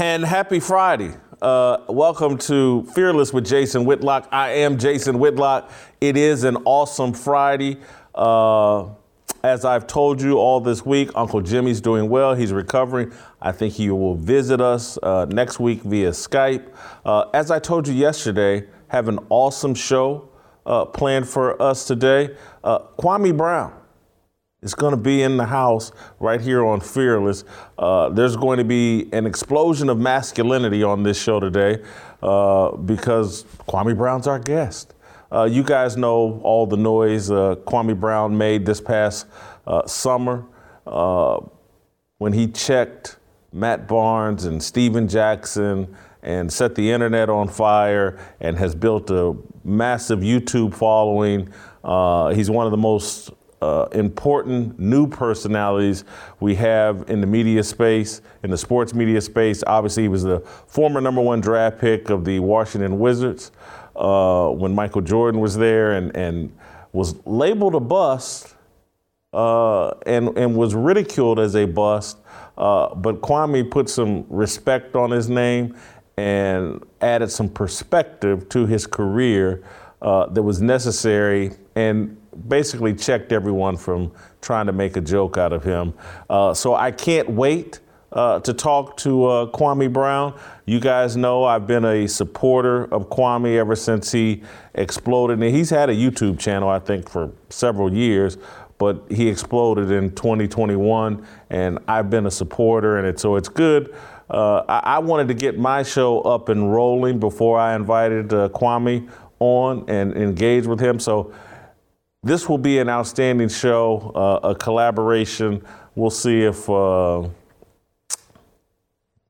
And happy Friday. Uh, welcome to Fearless with Jason Whitlock. I am Jason Whitlock. It is an awesome Friday. Uh, as I've told you all this week, Uncle Jimmy's doing well. He's recovering. I think he will visit us uh, next week via Skype. Uh, as I told you yesterday, have an awesome show uh, planned for us today. Uh, Kwame Brown is going to be in the house right here on Fearless. Uh, there's going to be an explosion of masculinity on this show today uh, because Kwame Brown's our guest. Uh, you guys know all the noise uh, Kwame Brown made this past uh, summer uh, when he checked Matt Barnes and Stephen Jackson and set the internet on fire and has built a massive YouTube following. he's one of the most uh, important new personalities we have in the media space, in the sports media space. Obviously, he was the former number one draft pick of the Washington Wizards uh, when Michael Jordan was there and, and was labeled a bust uh, and, and was ridiculed as a bust. Uh, but Kwame put some respect on his name and added some perspective to his career uh, that was necessary and basically checked everyone from trying to make a joke out of him. Uh, so I can't wait uh, to talk to uh, Kwame Brown. You guys know I've been a supporter of Kwame ever since he exploded. And he's had a YouTube channel, I think, for several years, but he exploded in 2021, and I've been a supporter, and it, so it's good. Uh, I, I, wanted to get my show up and rolling before I invited uh, Kwame on and engage with him. So this will be an outstanding show, uh, a collaboration. We'll see if uh,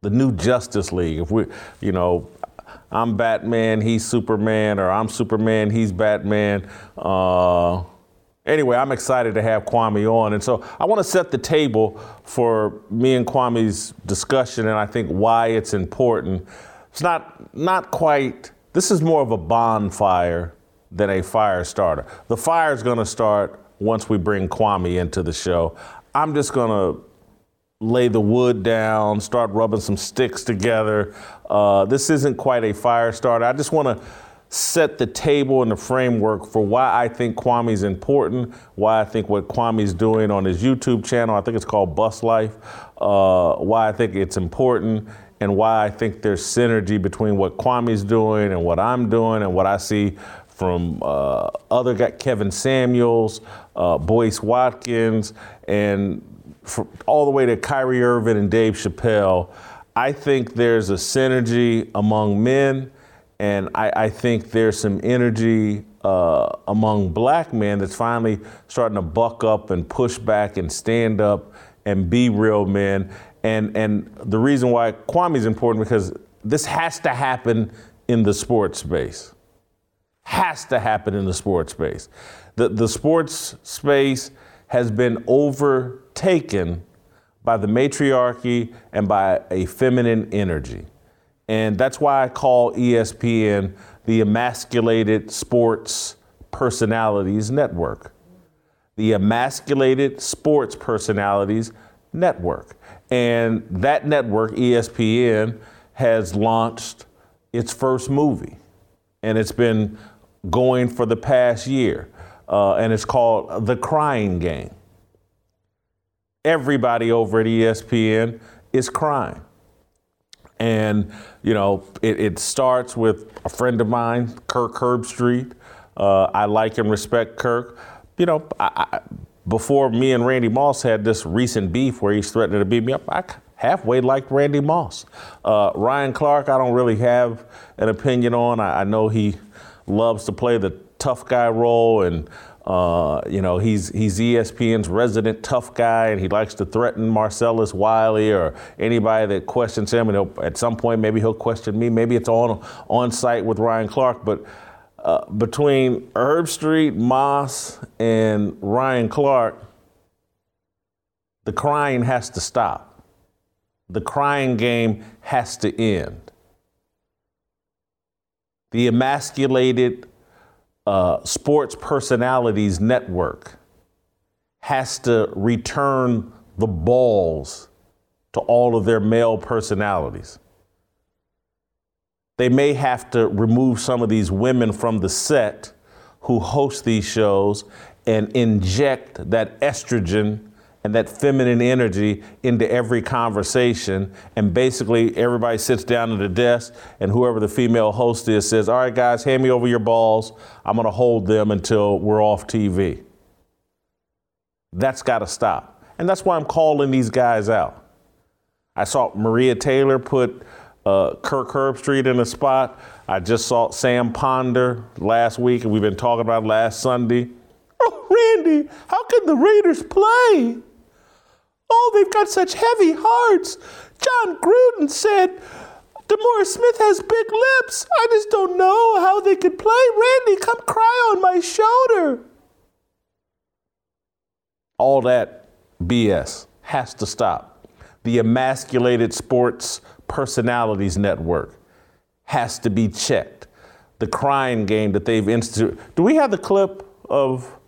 the new Justice League, if we, you know, I'm Batman, he's Superman, or I'm Superman, he's Batman. Uh, anyway, I'm excited to have Kwame on. And so I want to set the table for me and Kwame's discussion, and I think why it's important. It's not, not quite, this is more of a bonfire than a fire starter. The fire is going to start once we bring Kwame into the show. I'm just going to lay the wood down, start rubbing some sticks together. Uh, this isn't quite a fire starter. I just want to set the table and the framework for why I think Kwame is important, why I think what Kwame's doing on his YouTube channel, I think it's called Bust Life, uh, why I think it's important, and why I think there's synergy between what Kwame's doing and what I'm doing and what I see from uh, other guy, Kevin Samuels, uh, Boyce Watkins, and all the way to Kyrie Irving and Dave Chappelle. I think there's a synergy among men, and I, I think there's some energy uh, among black men that's finally starting to buck up and push back and stand up and be real men. And and the reason why Kwame is important because this has to happen in the sports space has to happen in the sports space. The, the sports space has been overtaken by the matriarchy and by a feminine energy. And that's why I call ESPN the Emasculated Sports Personalities Network. The Emasculated Sports Personalities Network. And that network, ESPN, has launched its first movie. And it's been going for the past year, uh, and it's called The Crying Game. Everybody over at ESPN is crying. And, you know, it, it starts with a friend of mine, Kirk Herbstreit. Uh, I like and respect Kirk. You know, I, I, before me and Randy Moss had this recent beef where he's threatening to beat me up, I halfway liked Randy Moss. Uh, Ryan Clark, I don't really have an opinion on. I, I know he loves to play the tough guy role and uh, you know, he's he's ESPN's resident tough guy, and he likes to threaten Marcellus Wiley or anybody that questions him. And at some point, maybe he'll question me. Maybe it's on on sight with Ryan Clark. But uh, between Herbstreit, Moss, and Ryan Clark, the crying has to stop. The crying game has to end. The emasculated uh, Sports Personalities Network has to return the balls to all of their male personalities. They may have to remove some of these women from the set who host these shows and inject that estrogen and that feminine energy into every conversation. And basically, everybody sits down at a desk, and whoever the female host is says, All right, guys, hand me over your balls. I'm going to hold them until we're off TV. That's got to stop. And that's why I'm calling these guys out. I saw Maria Taylor put uh, Kirk Herbstreit in a spot. I just saw Sam Ponder last week, and we've been talking about last Sunday. Oh, Randy, how can the Raiders play? Oh, they've got such heavy hearts. Jon Gruden said DeMaurice Smith has big lips. I just don't know how they could play. Randy, come cry on my shoulder. All that BS has to stop. The emasculated sports personalities network has to be checked. The crying game that they've instituted. Do we have the clip of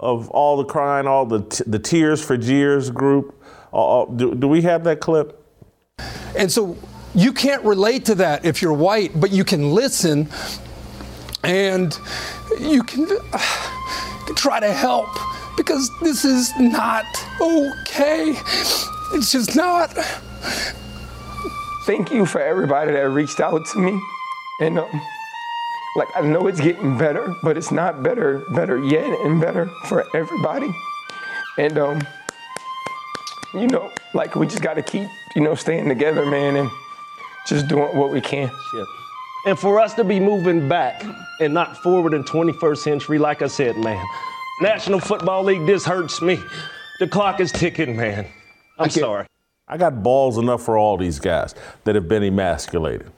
of all the crying, all the t- the Tears for Jeers group. Uh, uh, do, do we have that clip? And so you can't relate to that if you're white, but you can listen and you can uh, try to help because this is not okay. It's just not. Thank you for everybody that reached out to me. And um, like I know it's getting better, but it's not better, better yet, and better for everybody. And um, you know, like we just got to keep, you know, staying together, man, and just doing what we can. Shit. And for us to be moving back and not forward in 21st century, like I said, man, National Football League, this hurts me. The clock is ticking, man. I'm sorry. I got balls enough for all these guys that have been emasculated.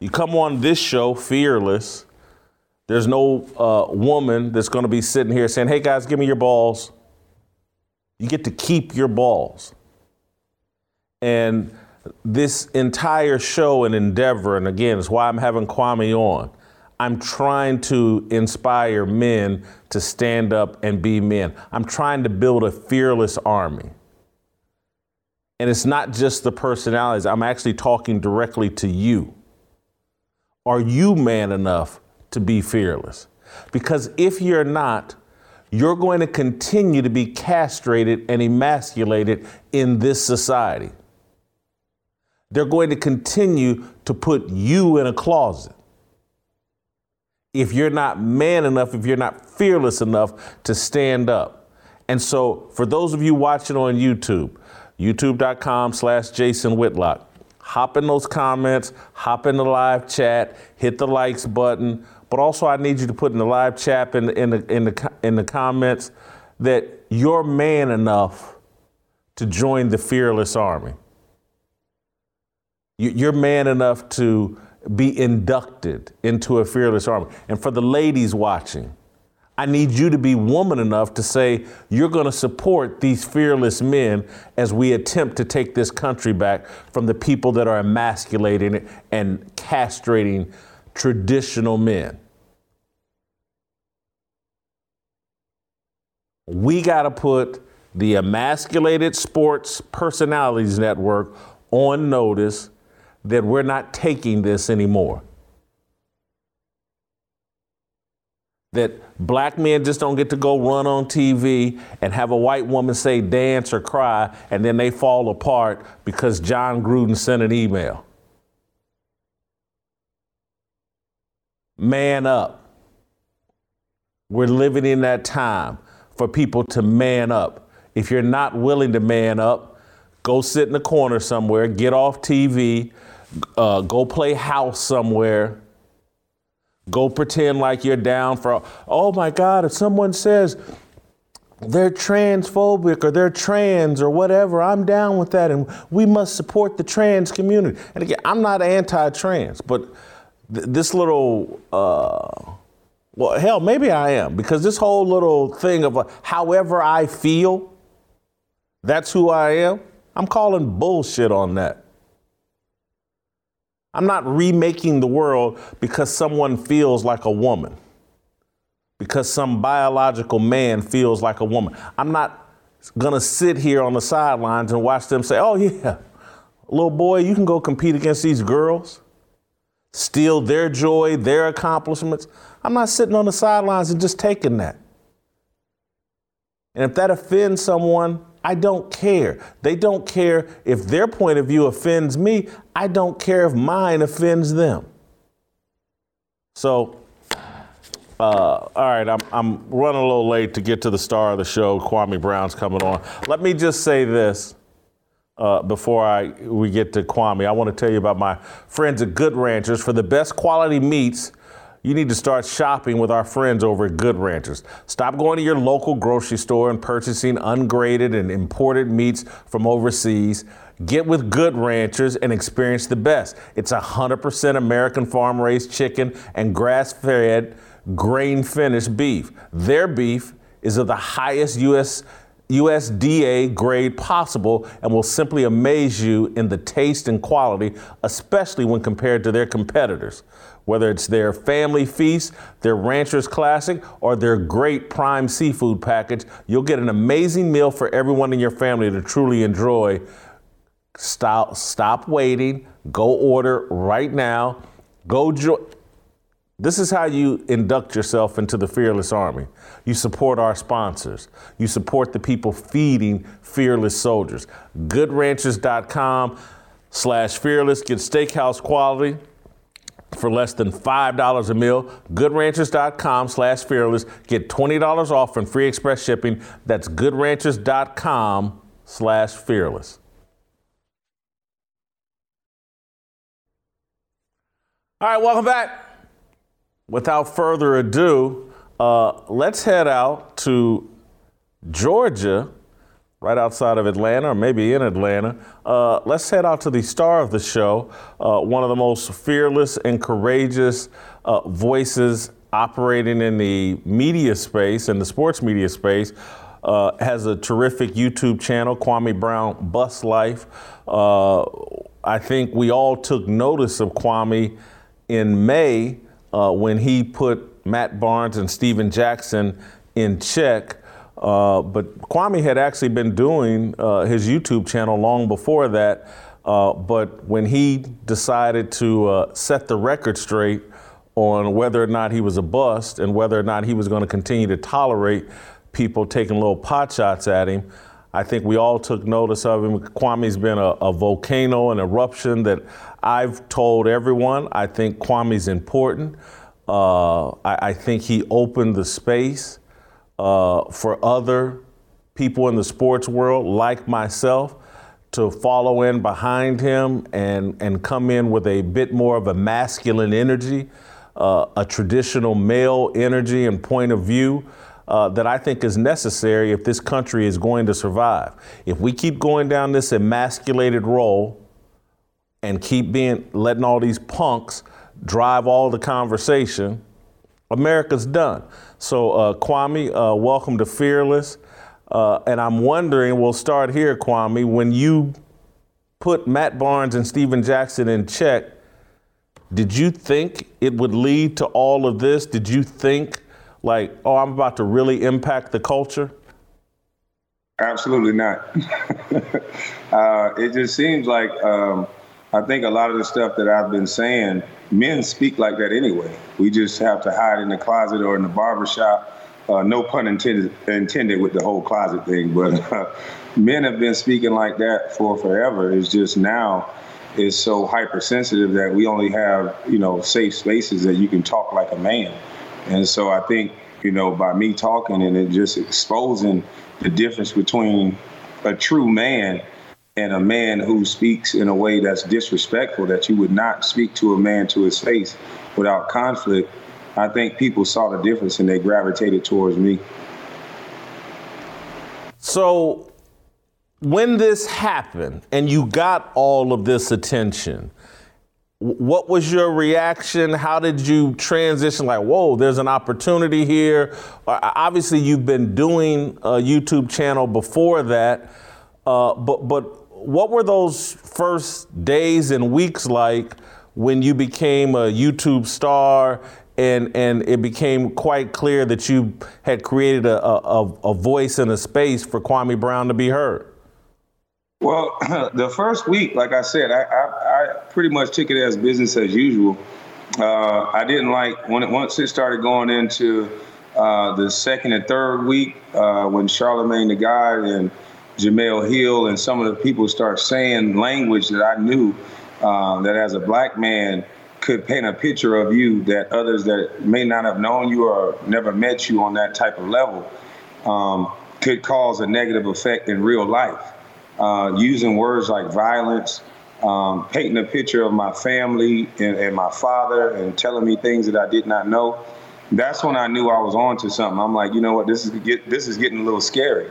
You come on this show, fearless. There's no uh, woman that's going to be sitting here saying, hey guys, give me your balls. You get to keep your balls. And this entire show and endeavor, and again, it's why I'm having Kwame on. I'm trying to inspire men to stand up and be men. I'm trying to build a fearless army. And it's not just the personalities, I'm actually talking directly to you. Are you man enough to be fearless? Because if you're not, you're going to continue to be castrated and emasculated in this society. They're going to continue to put you in a closet. If you're not man enough, if you're not fearless enough to stand up. And so, for those of you watching on YouTube, youtube.com slash Jason Whitlock, hop in those comments, hop in the live chat, hit the likes button. But also, I need you to put in the live chat in the, in the, in the, in the comments that you're man enough to join the fearless army. You're man enough to be inducted into a fearless army. And for the ladies watching, I need you to be woman enough to say you're going to support these fearless men as we attempt to take this country back from the people that are emasculating and castrating traditional men. We got to put the emasculated sports personalities network on notice that we're not taking this anymore. that black men just don't get to go run on TV and have a white woman say dance or cry, and then they fall apart because Jon Gruden sent an email. Man up. We're living in that time. for people to man up. If you're not willing to man up, go sit in the corner somewhere, get off TV, uh, go play house somewhere, go pretend like you're down for, oh my God, if someone says they're transphobic or they're trans or whatever, I'm down with that and we must support the trans community. And again, I'm not anti trans, but th- this little, uh, well, hell, maybe I am because this whole little thing of uh, however I feel, that's who I am. I'm calling bullshit on that. I'm not remaking the world because someone feels like a woman, because some biological man feels like a woman. I'm not to sit here on the sidelines and watch them say, oh, yeah, little boy, you can go compete against these girls, steal their joy, their accomplishments. I'm not sitting on the sidelines and just taking that. And if that offends someone, I don't care. They don't care if their point of view offends me. I don't care if mine offends them. So, uh, all right, I'm, I'm running a little late to get to the star of the show. Kwame Brown's coming on. Let me just say this uh, before I we get to Kwame. I want to tell you about my friends at Good Ranchers for the best quality meats you need to start shopping with our friends over at Good Ranchers. Stop going to your local grocery store and purchasing ungraded and imported meats from overseas. Get with Good Ranchers and experience the best. It's 100% American farm raised chicken and grass fed, grain finished beef. Their beef is of the highest U.S. USDA grade possible and will simply amaze you in the taste and quality, especially when compared to their competitors. Whether it's their family feast, their rancher's classic, or their great prime seafood package, you'll get an amazing meal for everyone in your family to truly enjoy. Stop, stop waiting. Go order right now. Go join. This is how you induct yourself into the Fearless Army. You support our sponsors. You support the people feeding fearless soldiers. GoodRanchers.com slash fearless. Get steakhouse quality for less than $5 a meal. GoodRanchers.com slash fearless. Get $20 off and free express shipping. That's GoodRanchers.com slash fearless. All right, welcome back. Without further ado, uh, let's head out to Georgia right outside of Atlanta, or maybe in Atlanta. Uh, let's head out to the star of the show, uh, one of the most fearless and courageous uh, voices operating in the media space, in the sports media space. Uh, has a terrific YouTube channel, Kwame Brown Bust Life. Uh, I think we all took notice of Kwame in May uh, when he put Matt Barnes and Stephen Jackson in check. Uh, but Kwame had actually been doing uh, his YouTube channel long before that. Uh, but when he decided to uh, set the record straight on whether or not he was a bust and whether or not he was going to continue to tolerate people taking little pot shots at him, I think we all took notice of him. Kwame's been a, a volcano, an eruption that I've told everyone. I think Kwame's important. Uh, I, I, think he opened the space uh, for other people in the sports world, like myself, to follow in behind him and, and come in with a bit more of a masculine energy, uh, a traditional male energy and point of view. Uh, that I think is necessary if this country is going to survive. If we keep going down this emasculated role and keep being letting all these punks drive all the conversation, America's done. So, uh, Kwame, uh, welcome to Fearless. Uh, and I'm wondering, we'll start here, Kwame, when you put Matt Barnes and Stephen Jackson in check, did you think it would lead to all of this? Did you think, like, oh, I'm about to really impact the culture? Absolutely not. uh, it just seems like um, I think a lot of the stuff that I've been saying, men speak like that anyway. We just have to hide in the closet or in the barbershop. Uh, no pun intended, intended with the whole closet thing, but uh, men have been speaking like that for forever. It's just now is so hypersensitive that we only have, you know, safe spaces that you can talk like a man. And so I think you know, by me talking and it just exposing the difference between a true man and a man who speaks in a way that's disrespectful, that you would not speak to a man to his face without conflict. I think people saw the difference and they gravitated towards me. So, when this happened and you got all of this attention, what was your reaction? How did you transition? Like, whoa, there's an opportunity here. Obviously, you've been doing a YouTube channel before that, uh, but but what were those first days and weeks like when you became a YouTube star and and it became quite clear that you had created a, a, a voice and a space for Kwame Brown to be heard? Well, the first week, like I said, I, I, I pretty much took it as business as usual. Uh, I didn't like when it, once it started going into uh, the second and third week uh, when Charlemagne the God and Jemele Hill and some of the people start saying language that I knew uh, that as a black man could paint a picture of you that others that may not have known you or never met you on that type of level um, could cause a negative effect in real life uh, using words like violence, um, painting a picture of my family and, and, my father, and telling me things that I did not know. That's when I knew I was on to something. I'm like, you know what, this is get, this is getting a little scary.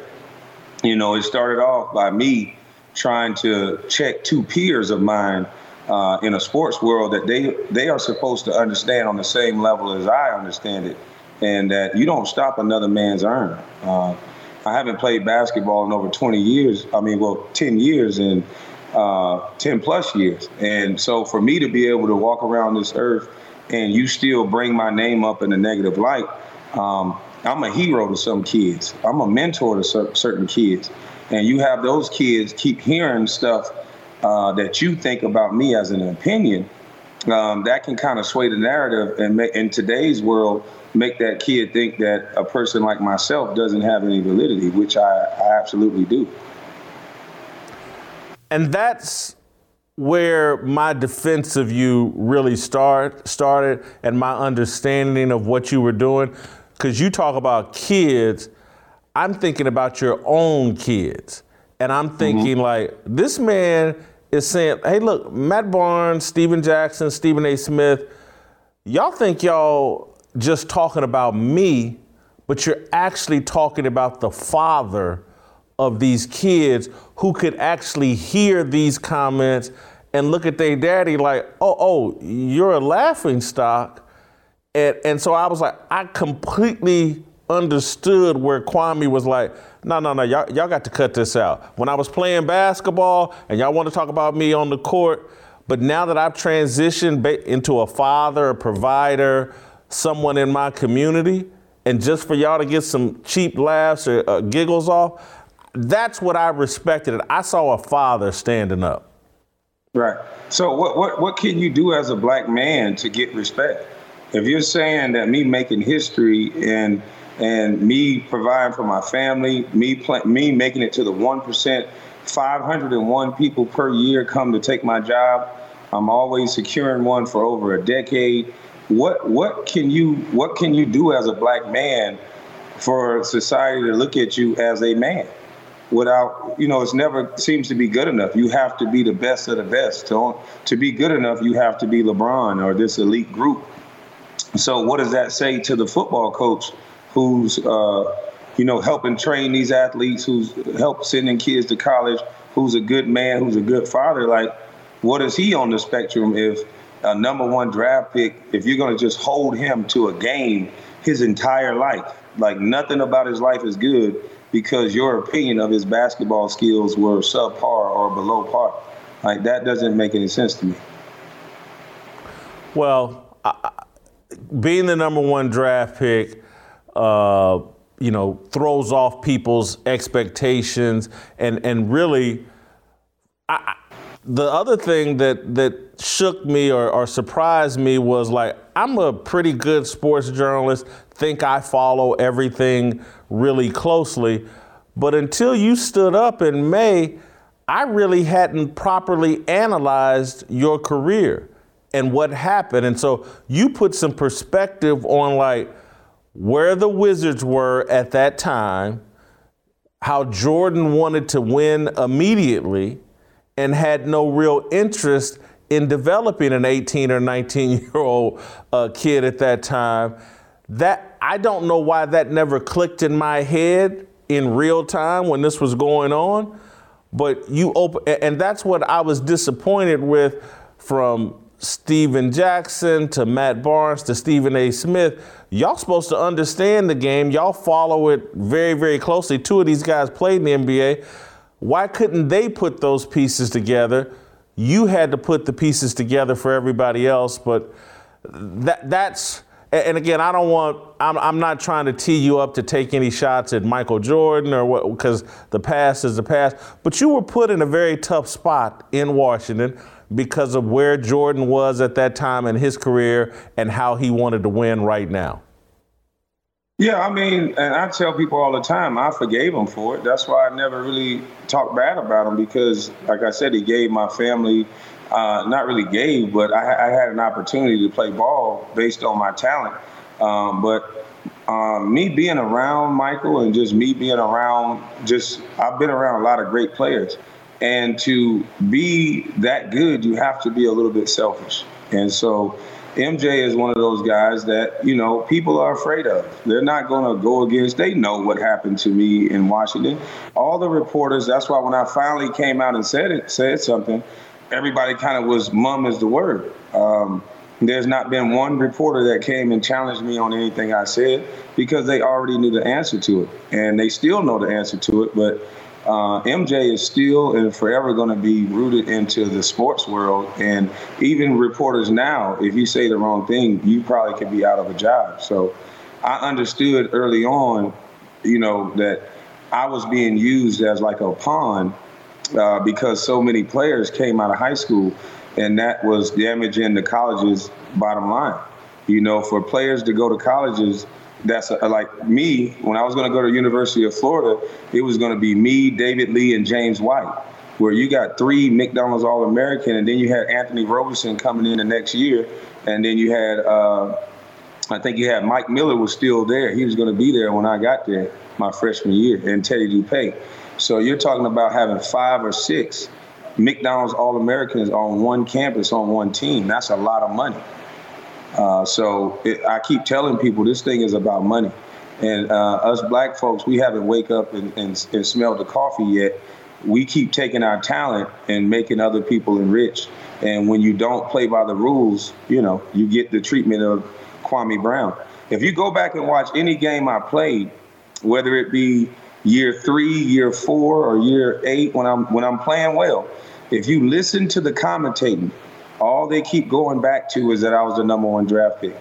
You know, it started off by me trying to check two peers of mine uh, in a sports world that they they are supposed to understand on the same level as I understand it, and that you don't stop another man's earn. Uh, I haven't played basketball in over 20 years. I mean, well, 10 years and uh, 10 plus years. And so for me to be able to walk around this earth and you still bring my name up in a negative light, um, I'm a hero to some kids. I'm a mentor to certain kids. And you have those kids keep hearing stuff uh, that you think about me as an opinion. Um, that can kind of sway the narrative and in today's world make that kid think that a person like myself doesn't have any validity, which I, I absolutely do. And that's where my defense of you really start started and my understanding of what you were doing. Because you talk about kids, I'm thinking about your own kids. And I'm mm-hmm. thinking, mm-hmm. like, this man is saying, hey, look, Matt Barnes, Stephen Jackson, Stephen A. Smith, y'all think y'all just talking about me, but you're actually talking about the father of these kids who could actually hear these comments and look at their daddy like, oh, oh, you're a laughing stock. And, and so I was like, I completely understood where Kwame was like, no, no, no, y'all, y'all got to cut this out. When I was playing basketball and y'all want to talk about me on the court, but now that I've transitioned into a father, a provider, someone in my community, and just for y'all to get some cheap laughs or uh, giggles off, that's what I respected. I saw a father standing up. Right. So what what what can you do as a black man to get respect? If you're saying that me making history and and me providing for my family, me me making it to the one percent, 501 people per year come to take my job. I'm always securing one for over a decade. What what can you what can you do as a black man for society to look at you as a man without you know it's never seems to be good enough. You have to be the best of the best. To, to be good enough you have to be lebron or this elite group so what does that say to the football coach who's uh, you know helping train these athletes who's helped sending kids to college who's a good man who's a good father like what is he on the spectrum if a number one draft pick, if you're going to just hold him to a game his entire life, like nothing about his life is good because your opinion of his basketball skills were subpar or below par. Like that doesn't make any sense to me. Well, I, being the number one draft pick, uh, you know, throws off people's expectations, and and really, I, the other thing that that shook me or, or, surprised me was like I'm a pretty good sports journalist. Think I follow everything really closely, but until you stood up in May, I really hadn't properly analyzed your career and what happened. And so you put some perspective on like where the Wizards were at that time, how Jordan wanted to win immediately and had no real interest in developing an 18 or 19 year old uh, kid at that time. That I don't know why that never clicked in my head in real time when this was going on, but you open, and that's what I was disappointed with from Stephen Jackson to Matt Barnes to Stephen A. Smith. Y'all supposed to understand the game. Y'all follow it very, very closely. Two of these guys played in the NBA. Why couldn't they put those pieces together? You had to put the pieces together for everybody else, but that that's and again, I don't want, I'm, I'm not trying to tee you up to take any shots at Michael Jordan or what, because the past is the past, but you were put in a very tough spot in Washington because of where Jordan was at that time in his career and how he wanted to win right now. Yeah, I mean, and I tell people all the time, I forgave him for it. That's why I never really talk bad about him because, like I said, he gave my family, uh, not really gave, but I, I, had an opportunity to play ball based on my talent. Um, but um, me being around Michael and just me being around, just I've been around a lot of great players. And to be that good, you have to be a little bit selfish. And so, MJ is one of those guys that, you know, people are afraid of. They're not going to go against. They know what happened to me in Washington. All the reporters, that's why when I finally came out and said it, said something, everybody kind of was mum is the word. Um, there's not been one reporter that came and challenged me on anything I said because they already knew the answer to it. And they still know the answer to it, but uh, MJ is still and forever going to be rooted into the sports world. And even reporters now, if you say the wrong thing, you probably could be out of a job. So I understood early on, you know, that I was being used as like a pawn uh, because so many players came out of high school, and that was damaging the college's bottom line. You know, for players to go to colleges that's a, like me when I was going to go to University of Florida, it was going to be me, David Lee, and James White, where you got three McDonald's All American, and then you had Anthony Roberson coming in the next year, and then you had uh, I think you had Mike Miller was still there. He was going to be there when I got there my freshman year, and Teddy Dupay. So you're talking about having five or six McDonald's All Americans on one campus on one team. That's a lot of money. Uh, so it, I keep telling people this thing is about money. And uh, us black folks, we haven't wake up and, and, and smelled the coffee yet. We keep taking our talent and making other people enrich. And when you don't play by the rules, you know, you get the treatment of Kwame Brown. If you go back and watch any game I played, whether it be year three, year four, or year eight, when I'm when I'm playing well, if you listen to the commentating, all they keep going back to is that I was the number one draft pick.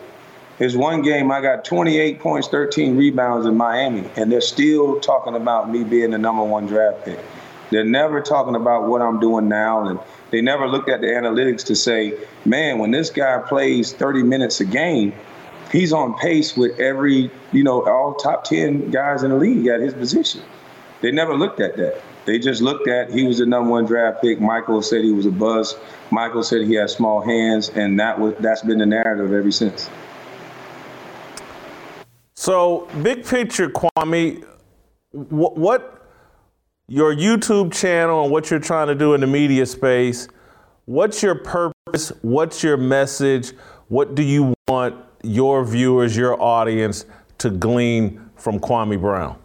There's one game I got 28 points, 13 rebounds in Miami, and they're still talking about me being the number one draft pick. They're never talking about what I'm doing now, and they never looked at the analytics to say, man, when this guy plays 30 minutes a game, he's on pace with every, you know, all top 10 guys in the league at his position. They never looked at that. They just looked at he was the number one draft pick. Michael said he was a buzz. Michael said he had small hands, and that was that's been the narrative ever since. So, big picture, Kwame, what, what your YouTube channel and what you're trying to do in the media space? What's your purpose? What's your message? What do you want your viewers, your audience, to glean from Kwame Brown?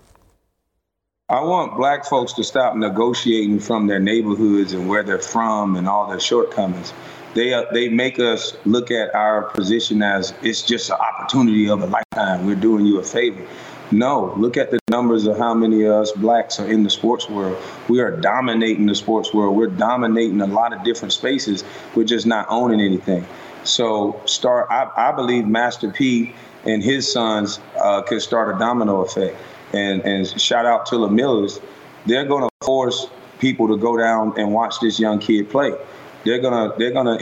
I want black folks to stop negotiating from their neighborhoods and where they're from and all their shortcomings. They uh, they make us look at our position as it's just an opportunity of a lifetime. We're doing you a favor. No, look at the numbers of how many of us blacks are in the sports world. We are dominating the sports world. We're dominating a lot of different spaces. We're just not owning anything. So start. I, I believe Master P and his sons uh, could start a domino effect and and shout out to the Millers, they're going to force people to go down and watch this young kid play. They're gonna they're gonna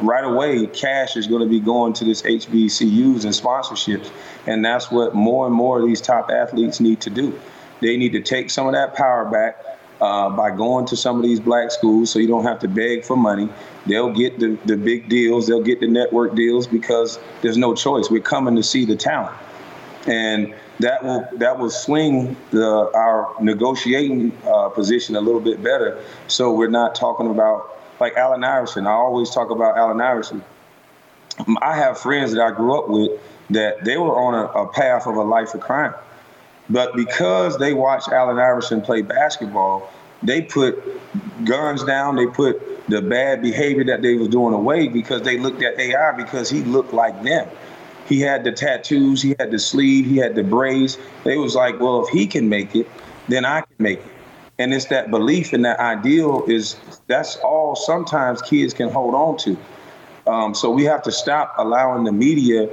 right away. Cash is going to be going to this HBCUs and sponsorships, and that's what more and more of these top athletes need to do. They need to take some of that power back uh, by going to some of these black schools, so you don't have to beg for money. They'll get the, the big deals. They'll get the network deals because there's no choice. We're coming to see the talent. and that will that will swing the, our negotiating uh, position a little bit better. So we're not talking about like Allen Iverson. I always talk about Allen Iverson. I have friends that I grew up with that they were on a, a path of a life of crime, but because they watched Allen Iverson play basketball, they put guns down. They put the bad behavior that they was doing away because they looked at AI because he looked like them. He had the tattoos, he had the sleeve, he had the braids. They was like, well, if he can make it, then I can make it. And it's that belief and that ideal is that's all sometimes kids can hold on to. Um, so we have to stop allowing the media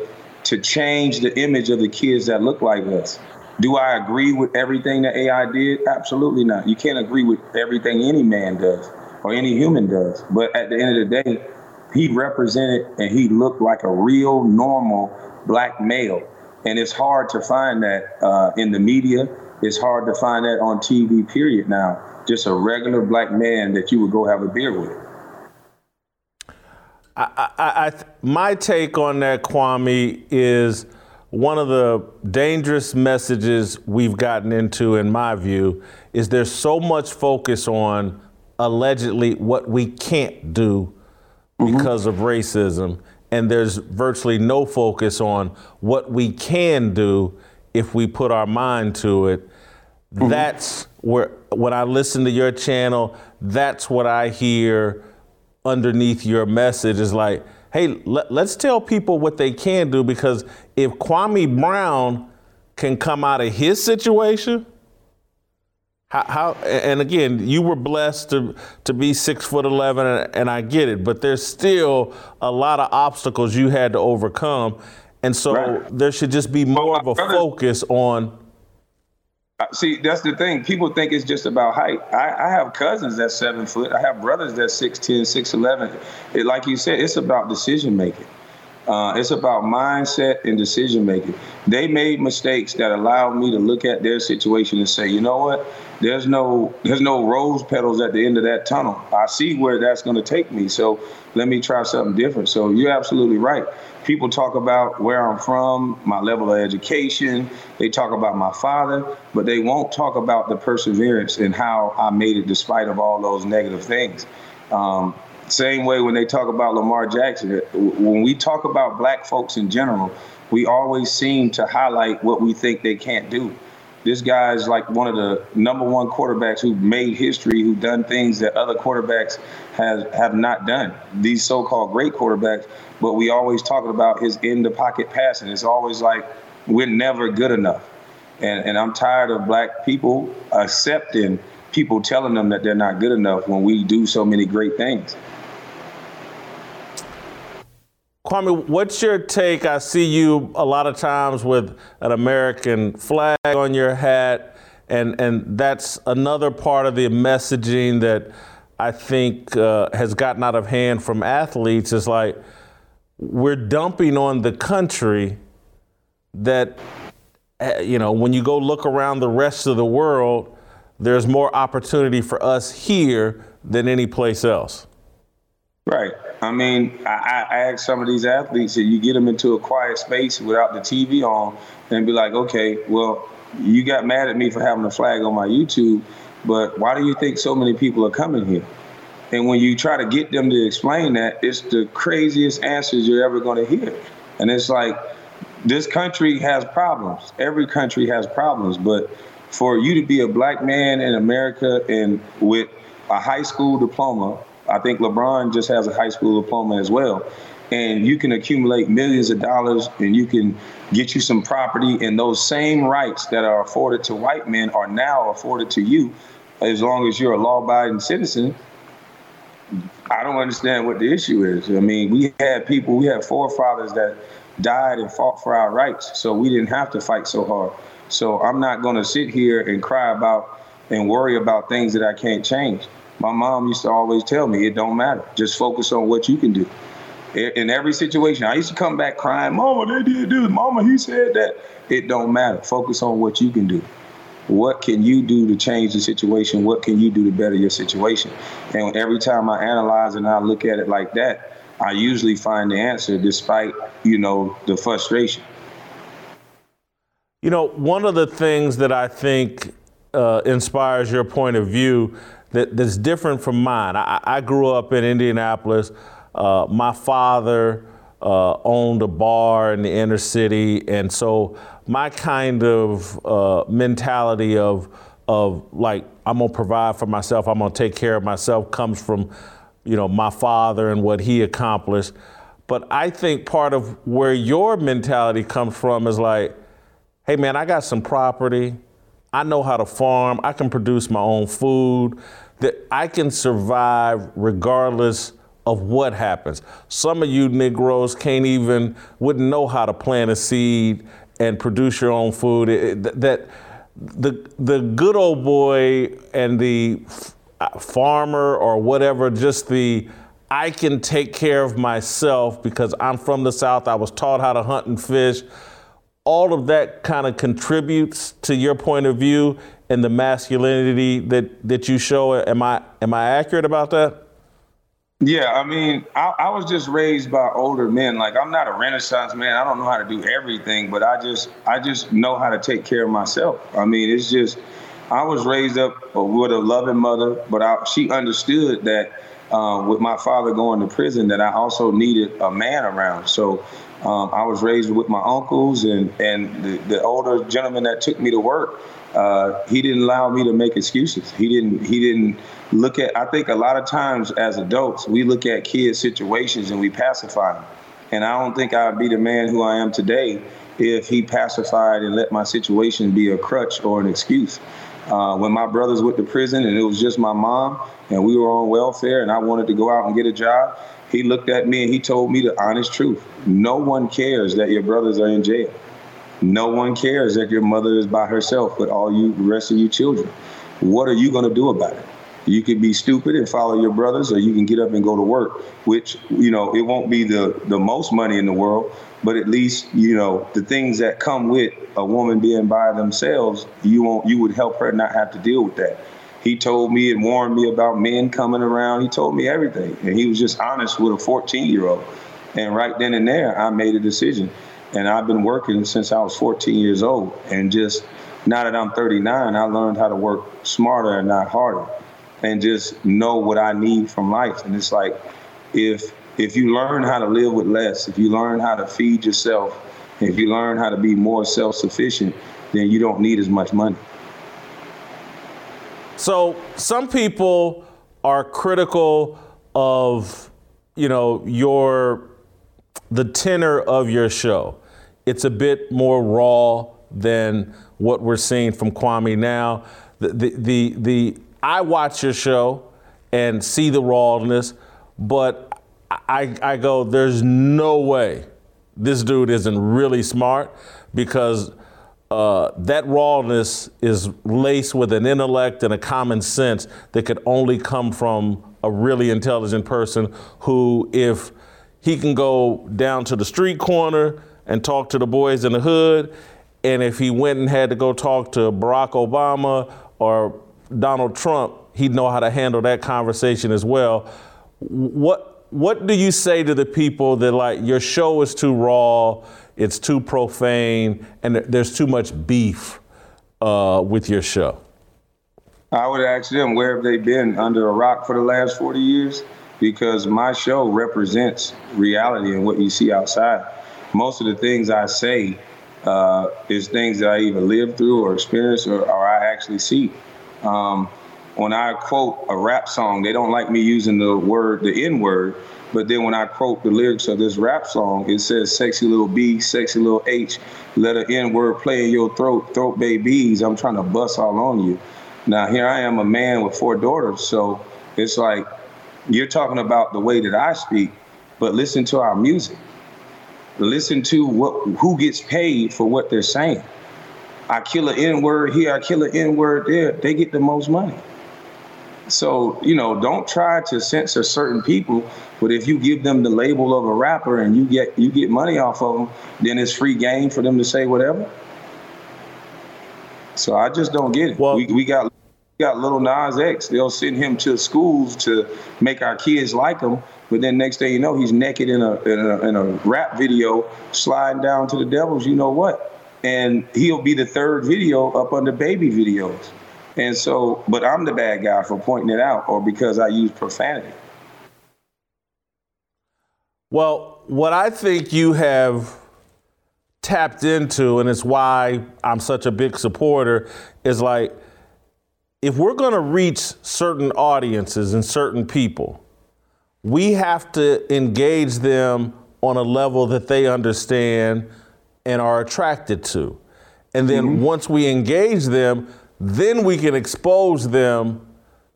to change the image of the kids that look like us. Do I agree with everything that AI did? Absolutely not. You can't agree with everything any man does or any human does. But at the end of the day, he represented and he looked like a real normal black male. And it's hard to find that uh, in the media. It's hard to find that on TV, period, now. Just a regular black man that you would go have a beer with. I, I, I, my take on that, Kwame, is one of the dangerous messages we've gotten into, in my view, is there's so much focus on allegedly what we can't do mm-hmm. because of racism, and there's virtually no focus on what we can do if we put our mind to it. Mm-hmm. That's where, when I listen to your channel, that's what I hear underneath your message is like, hey, let, us tell people what they can do because if Kwame Brown can come out of his situation, how, how, and again, you were blessed to to be six foot eleven, and, and, I get it, but there's still a lot of obstacles you had to overcome, and so right. there should just be more of a brother, focus on. Uh, see, that's the thing. People think it's just about height. I, I have cousins that's seven foot. I have brothers that's 6'10", 6'11". It, like you said, it's about decision making. Uh, it's about mindset and decision making. They made mistakes that allowed me to look at their situation and say, you know what? There's no there's no rose petals at the end of that tunnel. I see where that's going to take me. So let me try something different. So you're absolutely right. People talk about where I'm from, my level of education. They talk about my father, but they won't talk about the perseverance and how I made it despite of all those negative things. Um, same way when they talk about Lamar Jackson. When we talk about black folks in general, we always seem to highlight what we think they can't do. This guy is like one of the number one quarterbacks who made history, who done things that other quarterbacks have have not done. These so-called great quarterbacks, but we always talking about his in the pocket passing. It's always like we're never good enough. And, and I'm tired of black people accepting people telling them that they're not good enough when we do so many great things. Kwame, what's your take? I see you a lot of times with an American flag on your hat, and, and that's another part of the messaging that I think uh, has gotten out of hand from athletes is like we're dumping on the country that, eh, you know, when you go look around the rest of the world, there's more opportunity for us here than any place else. Right. I mean, I, I ask some of these athletes that you get them into a quiet space without the TV on and be like, okay, well, you got mad at me for having a flag on my YouTube, but why do you think so many people are coming here? And when you try to get them to explain that, it's the craziest answers you're ever going to hear. And it's like, this country has problems. Every country has problems. But for you to be a black man in America and with a high school diploma I think LeBron just has a high school diploma as well. And you can accumulate millions of dollars and you can get you some property, and those same rights that are afforded to white men are now afforded to you as long as you're a law abiding citizen. I don't understand what the issue is. I mean, we had people, we had forefathers that died and fought for our rights, so we didn't have to fight so hard. So I'm not going to sit here and cry about and worry about things that I can't change my mom used to always tell me it don't matter. Just focus on what you can do. In every situation, I used to come back crying, Mama, they did this. Mama, he said that. It don't matter. Focus on what you can do. What can you do to change the situation? What can you do to better your situation? And every time I analyze and I look at it like that, I usually find the answer despite, you know, the frustration. You know, one of the things that I think uh, inspires your point of view that, that's different from mine. I, I grew up in Indianapolis. Uh, my father uh, owned a bar in the inner city, and so my kind of uh, mentality of of like I'm gonna provide for myself, I'm gonna take care of myself comes from, you know, my father and what he accomplished. But I think part of where your mentality comes from is like, hey man, I got some property. I know how to farm. I can produce my own food. That I can survive regardless of what happens. Some of you Negroes can't even wouldn't know how to plant a seed and produce your own food. It, that the the good old boy and the uh, farmer or whatever, just the I can take care of myself because I'm from the South. I was taught how to hunt and fish. All of that kind of contributes to your point of view and the masculinity that, that you show. Am I am I accurate about that? Yeah, I mean, I, I, was just raised by older men. Like I'm not a Renaissance man. I don't know how to do everything, but I just I just know how to take care of myself. I mean, it's just I was raised up with a loving mother, but I, she understood that uh, with my father going to prison that I also needed a man around. So um, I was raised with my uncles and, and the, the older gentleman that took me to work. Uh, he didn't allow me to make excuses. He didn't. He didn't look at. I think a lot of times as adults, we look at kids' situations and we pacify them. And I don't think I'd be the man who I am today if he pacified and let my situation be a crutch or an excuse. Uh, when my brothers went to prison and it was just my mom and we were on welfare and I wanted to go out and get a job, he looked at me and he told me the honest truth. No one cares that your brothers are in jail. No one cares that your mother is by herself with all you the rest of you children. What are you going to do about it? You can be stupid and follow your brothers, or you can get up and go to work, which, you know, it won't be the, the most money in the world, but at least, you know, the things that come with a woman being by themselves, you won't you would help her not have to deal with that. He told me and warned me about men coming around. He told me everything. And he was just honest with a 14 year old. And right then and there, I made a decision. And I've been working since I was 14 years old. And just now that I'm 39, I learned how to work smarter and not harder and just know what I need from life. And it's like if if you learn how to live with less, if you learn how to feed yourself, if you learn how to be more self-sufficient, then you don't need as much money. So some people are critical of, you know, your the tenor of your show. It's a bit more raw than what we're seeing from Kwame now. The the the, the I watch your show and see the rawness, but I, I go, there's no way this dude isn't really smart because uh, that rawness is laced with an intellect and a common sense that could only come from a really intelligent person who, if he can go down to the street corner and talk to the boys in the hood, and if he went and had to go talk to Barack Obama or Donald Trump, he'd know how to handle that conversation as well. What what do you say to the people that like your show is too raw, it's too profane, and there's too much beef uh, with your show? I would ask them where have they been under a rock for the last 40 years? Because my show represents reality and what you see outside. Most of the things I say uh, is things that I either lived through or experienced or, or I actually see. Um, when I quote a rap song, they don't like me using the word, the N word. But then when I quote the lyrics of this rap song, it says sexy little B, sexy little H, let an N word play in your throat, throat babies. I'm trying to bust all on you. Now, here I am, a man with four daughters. So it's like you're talking about the way that I speak, but listen to our music. Listen to what who gets paid for what they're saying. I kill an N word here, I kill an N word there. They get the most money. So, you know, don't try to censor certain people, but if you give them the label of a rapper and you get you get money off of them, then it's free game for them to say whatever. So I just don't get it. Well, we, we got we got little Nas X. They'll send him to schools to make our kids like him, but then next thing you know, he's naked in a in a, in a rap video, sliding down to the devils. You know what? and he'll be the third video up under baby videos. And so, but I'm the bad guy for pointing it out or because I use profanity. Well, what I think you have tapped into, and it's why I'm such a big supporter, is like if we're going to reach certain audiences and certain people, we have to engage them on a level that they understand and are attracted to. And then mm-hmm. once we engage them, then we can expose them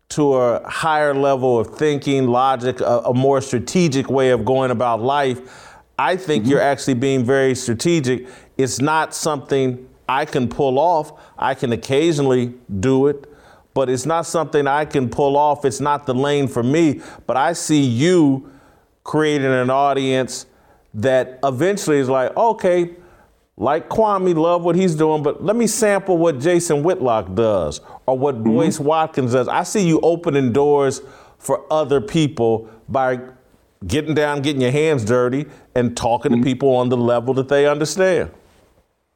to a higher level of thinking, logic, a, a more strategic way of going about life. I think mm-hmm. you're actually being very strategic. It's not something I can pull off. I can occasionally do it, but it's not something I can pull off. It's not the lane for me. But I see you creating an audience that eventually is like, okay, like Kwame, love what he's doing, but let me sample what Jason Whitlock does or what mm-hmm. Boyce Watkins does. I see you opening doors for other people by getting down, getting your hands dirty, and talking mm-hmm. to people on the level that they understand.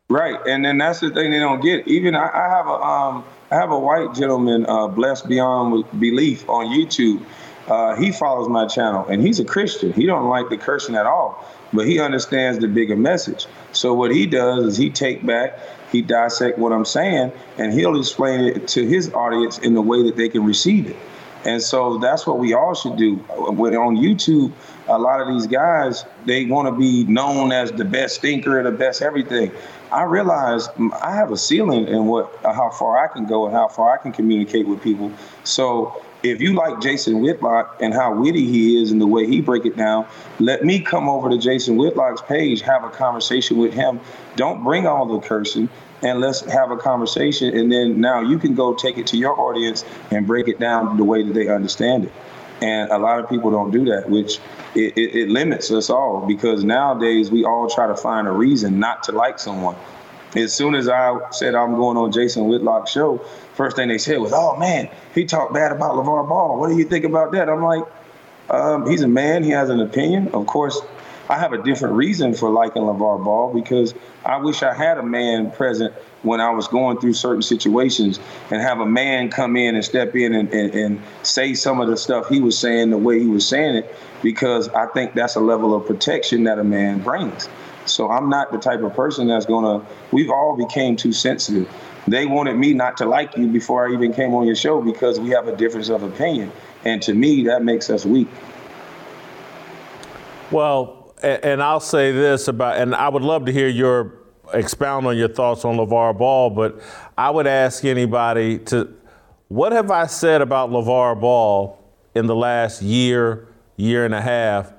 Right, and then that's the thing they don't get. Even I, I have a um, I have a white gentleman, uh, blessed beyond belief, on YouTube. Uh, he follows my channel, and he's a Christian. He don't like the cursing at all but he understands the bigger message. So what he does is he take back, he dissect what I'm saying, and he'll explain it to his audience in the way that they can receive it. And so that's what we all should do. When on YouTube, a lot of these guys they want to be known as the best thinker, and the best everything. I realize I have a ceiling in what uh, how far I can go and how far I can communicate with people. So if you like Jason Whitlock and how witty he is and the way he break it down, let me come over to Jason Whitlock's page, have a conversation with him. Don't bring all the cursing and let's have a conversation. And then now you can go take it to your audience and break it down the way that they understand it. And a lot of people don't do that, which it, it, it limits us all because nowadays we all try to find a reason not to like someone. As soon as I said I'm going on Jason Whitlock's show, first thing they said was, "Oh man, he talked bad about LeVar Ball. What do you think about that?" I'm like, um, "He's a man. He has an opinion. Of course, I have a different reason for liking LeVar Ball because I wish I had a man present when I was going through certain situations and have a man come in and step in and, and, and say some of the stuff he was saying the way he was saying it because I think that's a level of protection that a man brings." So I'm not the type of person that's gonna. We've all became too sensitive. They wanted me not to like you before I even came on your show because we have a difference of opinion, and to me that makes us weak. Well, and I'll say this about, and I would love to hear your expound on your thoughts on LeVar Ball, but I would ask anybody to, what have I said about LeVar Ball in the last year, year and a half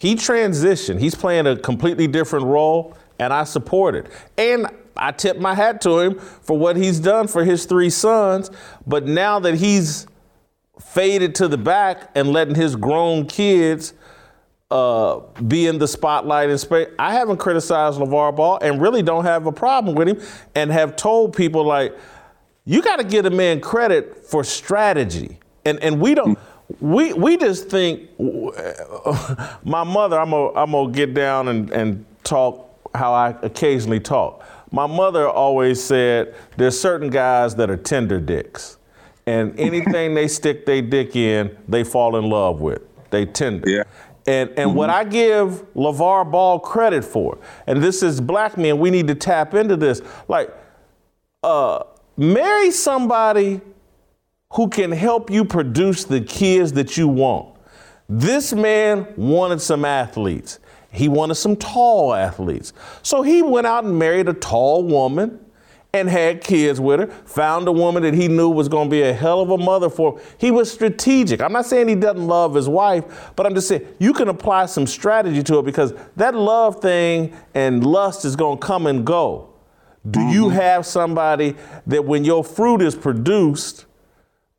he transitioned. He's playing a completely different role, and I support it. And I tip my hat to him for what he's done for his three sons. But now that he's faded to the back and letting his grown kids uh, be in the spotlight and space, I haven't criticized LeVar Ball and really don't have a problem with him and have told people, like, you got to give a man credit for strategy. And, and we don't we we just think my mother I'm gonna I'm gonna get down and, and talk how I occasionally talk. My mother always said there's certain guys that are tender dicks. And anything they stick their dick in, they fall in love with. They tender. Yeah. And and mm-hmm. what I give LeVar Ball credit for, and this is black men, we need to tap into this. Like, uh, marry somebody who can help you produce the kids that you want. This man wanted some athletes. He wanted some tall athletes. So he went out and married a tall woman and had kids with her, found a woman that he knew was going to be a hell of a mother for him. He was strategic. I'm not saying he doesn't love his wife, but I'm just saying you can apply some strategy to it because that love thing and lust is going to come and go. Do mm-hmm. you have somebody that when your fruit is produced,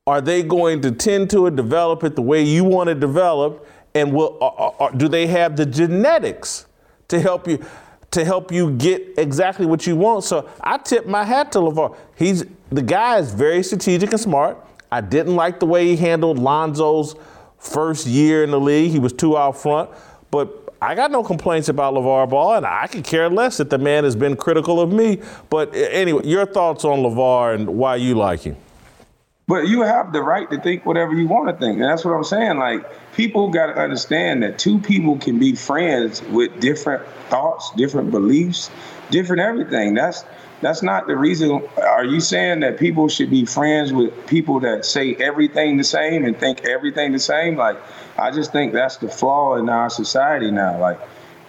are they going to tend to it, develop it the way you want it developed? And will, are, are, do they have the genetics to help you to help you get exactly what you want? So I tip my hat to LeVar. He's the guy is very strategic and smart. I didn't like the way he handled Lonzo's first year in the league. He was too out front. But I got no complaints about LeVar Ball, and I could care less that the man has been critical of me. But anyway, your thoughts on LeVar and why you like him? But you have the right to think whatever you want to think. And that's what I'm saying. Like, people got to understand that two people can be friends with different thoughts, different beliefs, different everything. That's that's not the reason. Are you saying that people should be friends with people that say everything the same and think everything the same? Like, I just think that's the flaw in our society now. Like,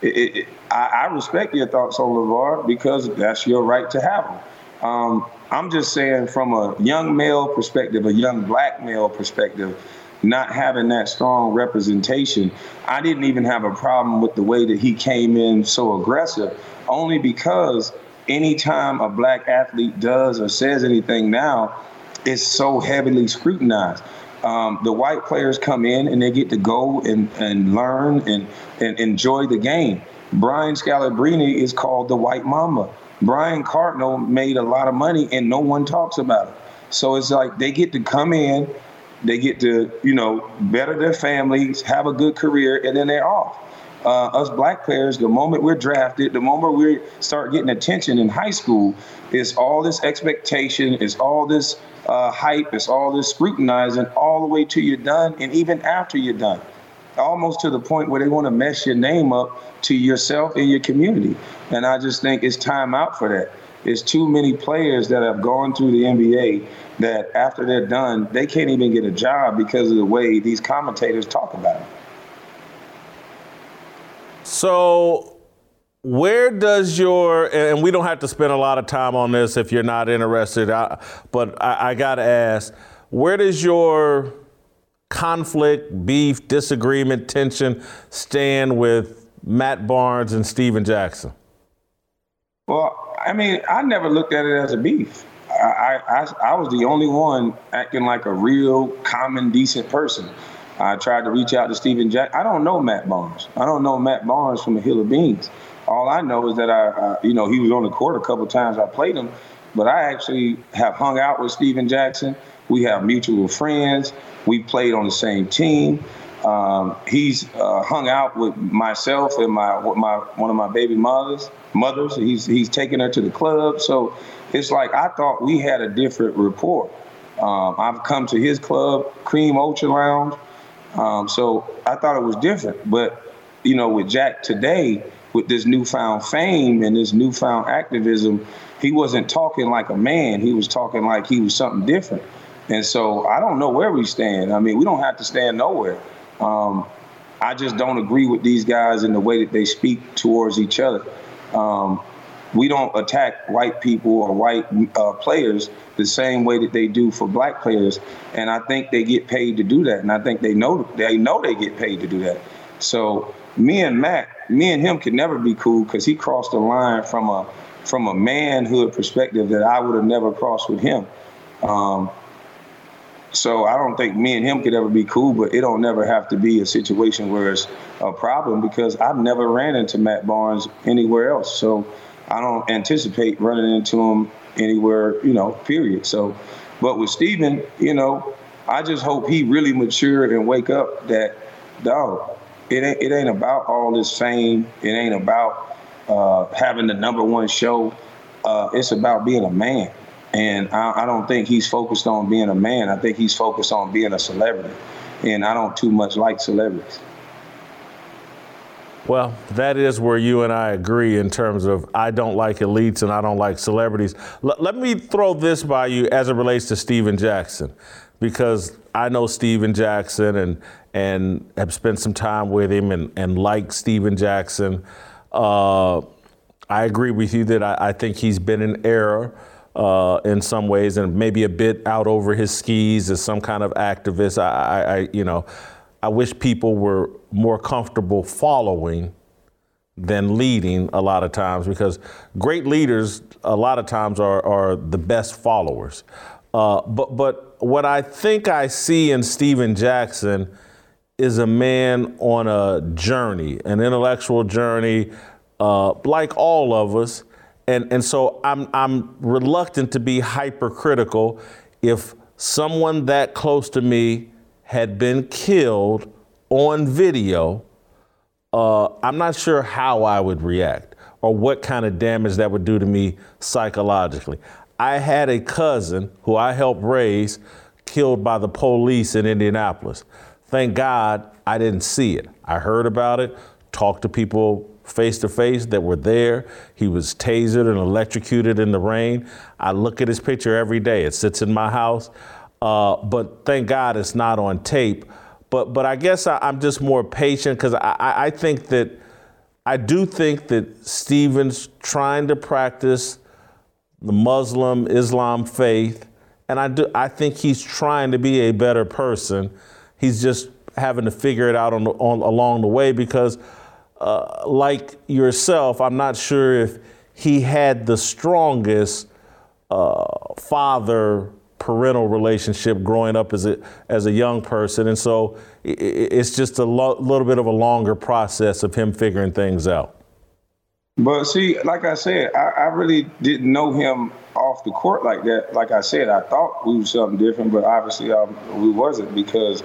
it, it, I, I, respect your thoughts on LeVar because that's your right to have them. Um, I'm just saying, from a young male perspective, a young black male perspective, not having that strong representation, I didn't even have a problem with the way that he came in so aggressive, only because anytime a black athlete does or says anything now, it's so heavily scrutinized. Um, the white players come in and they get to go and, and learn and, and enjoy the game. Brian Scalabrine is called the White Mamba. Brian Cardinal made a lot of money and no one talks about it. So it's like they get to come in, they get to, you know, better their families, have a good career, and then they're off. Uh, us black players, the moment we're drafted, the moment we start getting attention in high school, it's all this expectation, it's all this uh, hype, it's all this scrutinizing all the way till you're done, and even after you're done almost to the point where they want to mess your name up to yourself and your community. And I just think it's time out for that. There's too many players that have gone through the NBA that after they're done, they can't even get a job because of the way these commentators talk about it. So, where does your and we don't have to spend a lot of time on this if you're not interested, I, but I, I got to ask, where does your conflict, beef, disagreement, tension stand with Matt Barnes and Stephen Jackson? Well, I mean, I never looked at it as a beef. I, I, I was the only one acting like a real, common, decent person. I tried to reach out to Stephen Jack. I don't know Matt Barnes. I don't know Matt Barnes from a hill of beans. All I know is that I, uh, you know, he was on the court a couple times. I played him, but I actually have hung out with Stephen Jackson. We have mutual friends. We played on the same team. Um, he's uh, hung out with myself and my my one of my baby mothers. Mothers. He's he's taken her to the club. So it's like I thought we had a different rapport. Um, I've come to his club, Cream Ultra Lounge. Um, so I thought it was different. But you know, with Jack today, with this newfound fame and this newfound activism, he wasn't talking like a man. He was talking like he was something different. And so I don't know where we stand. I mean, we don't have to stand nowhere. Um, I just don't agree with these guys in the way that they speak towards each other. Um, we don't attack white people or white uh, players the same way that they do for black players, and I think they get paid to do that, and I think they know they know they get paid to do that. So me and Matt, me and him could never be cool because he crossed the line from a from a manhood perspective that I would have never crossed with him. Um, so I don't think me and him could ever be cool, but it don't never have to be a situation where it's a problem because I've never ran into Matt Barnes anywhere else. So I don't anticipate running into him anywhere, you know, period. So, but with Stephen, you know, I just hope he really mature and wake up that, dog, it ain't, it ain't about all this fame. It ain't about uh, having the number one show. Uh, it's about being a man. And I, I, don't think he's focused on being a man. I think he's focused on being a celebrity. And I don't too much like celebrities. Well, that is where you and I agree in terms of I don't like elites and I don't like celebrities. L- let me throw this by you as it relates to Stephen Jackson, because I know Stephen Jackson and and have spent some time with him and, and like Stephen Jackson. Uh, I agree with you that I, I think he's been in error uh, in some ways, and maybe a bit out over his skis as some kind of activist. I, I, you know, I wish people were more comfortable following than leading a lot of times because great leaders a lot of times are, are the best followers. Uh, but but what I think I see in Stephen Jackson is a man on a journey, an intellectual journey, uh, like all of us and, and so I'm, I'm reluctant to be hypercritical if someone that close to me had been killed on video. uh, I'm not sure how I would react or what kind of damage that would do to me psychologically. I had a cousin who I helped raise killed by the police in Indianapolis. Thank God I didn't see it. I heard about it, talked to people face to face that were there. He was tasered and electrocuted in the rain. I look at his picture every day. It sits in my house. Uh, but thank God it's not on tape. But but I guess I, am just more patient because I, I think that I do think that Stephen's trying to practice the Muslim Islam faith, and I do I think he's trying to be a better person. He's just having to figure it out on, on along the way because uh, like yourself, I'm not sure if he had the strongest uh, father parental relationship growing up as a as a young person, and so it, it's just a lo- little bit of a longer process of him figuring things out. But see, like I said, I, I, really didn't know him off the court like that. Like I said, I thought we were something different, but obviously um, we wasn't because,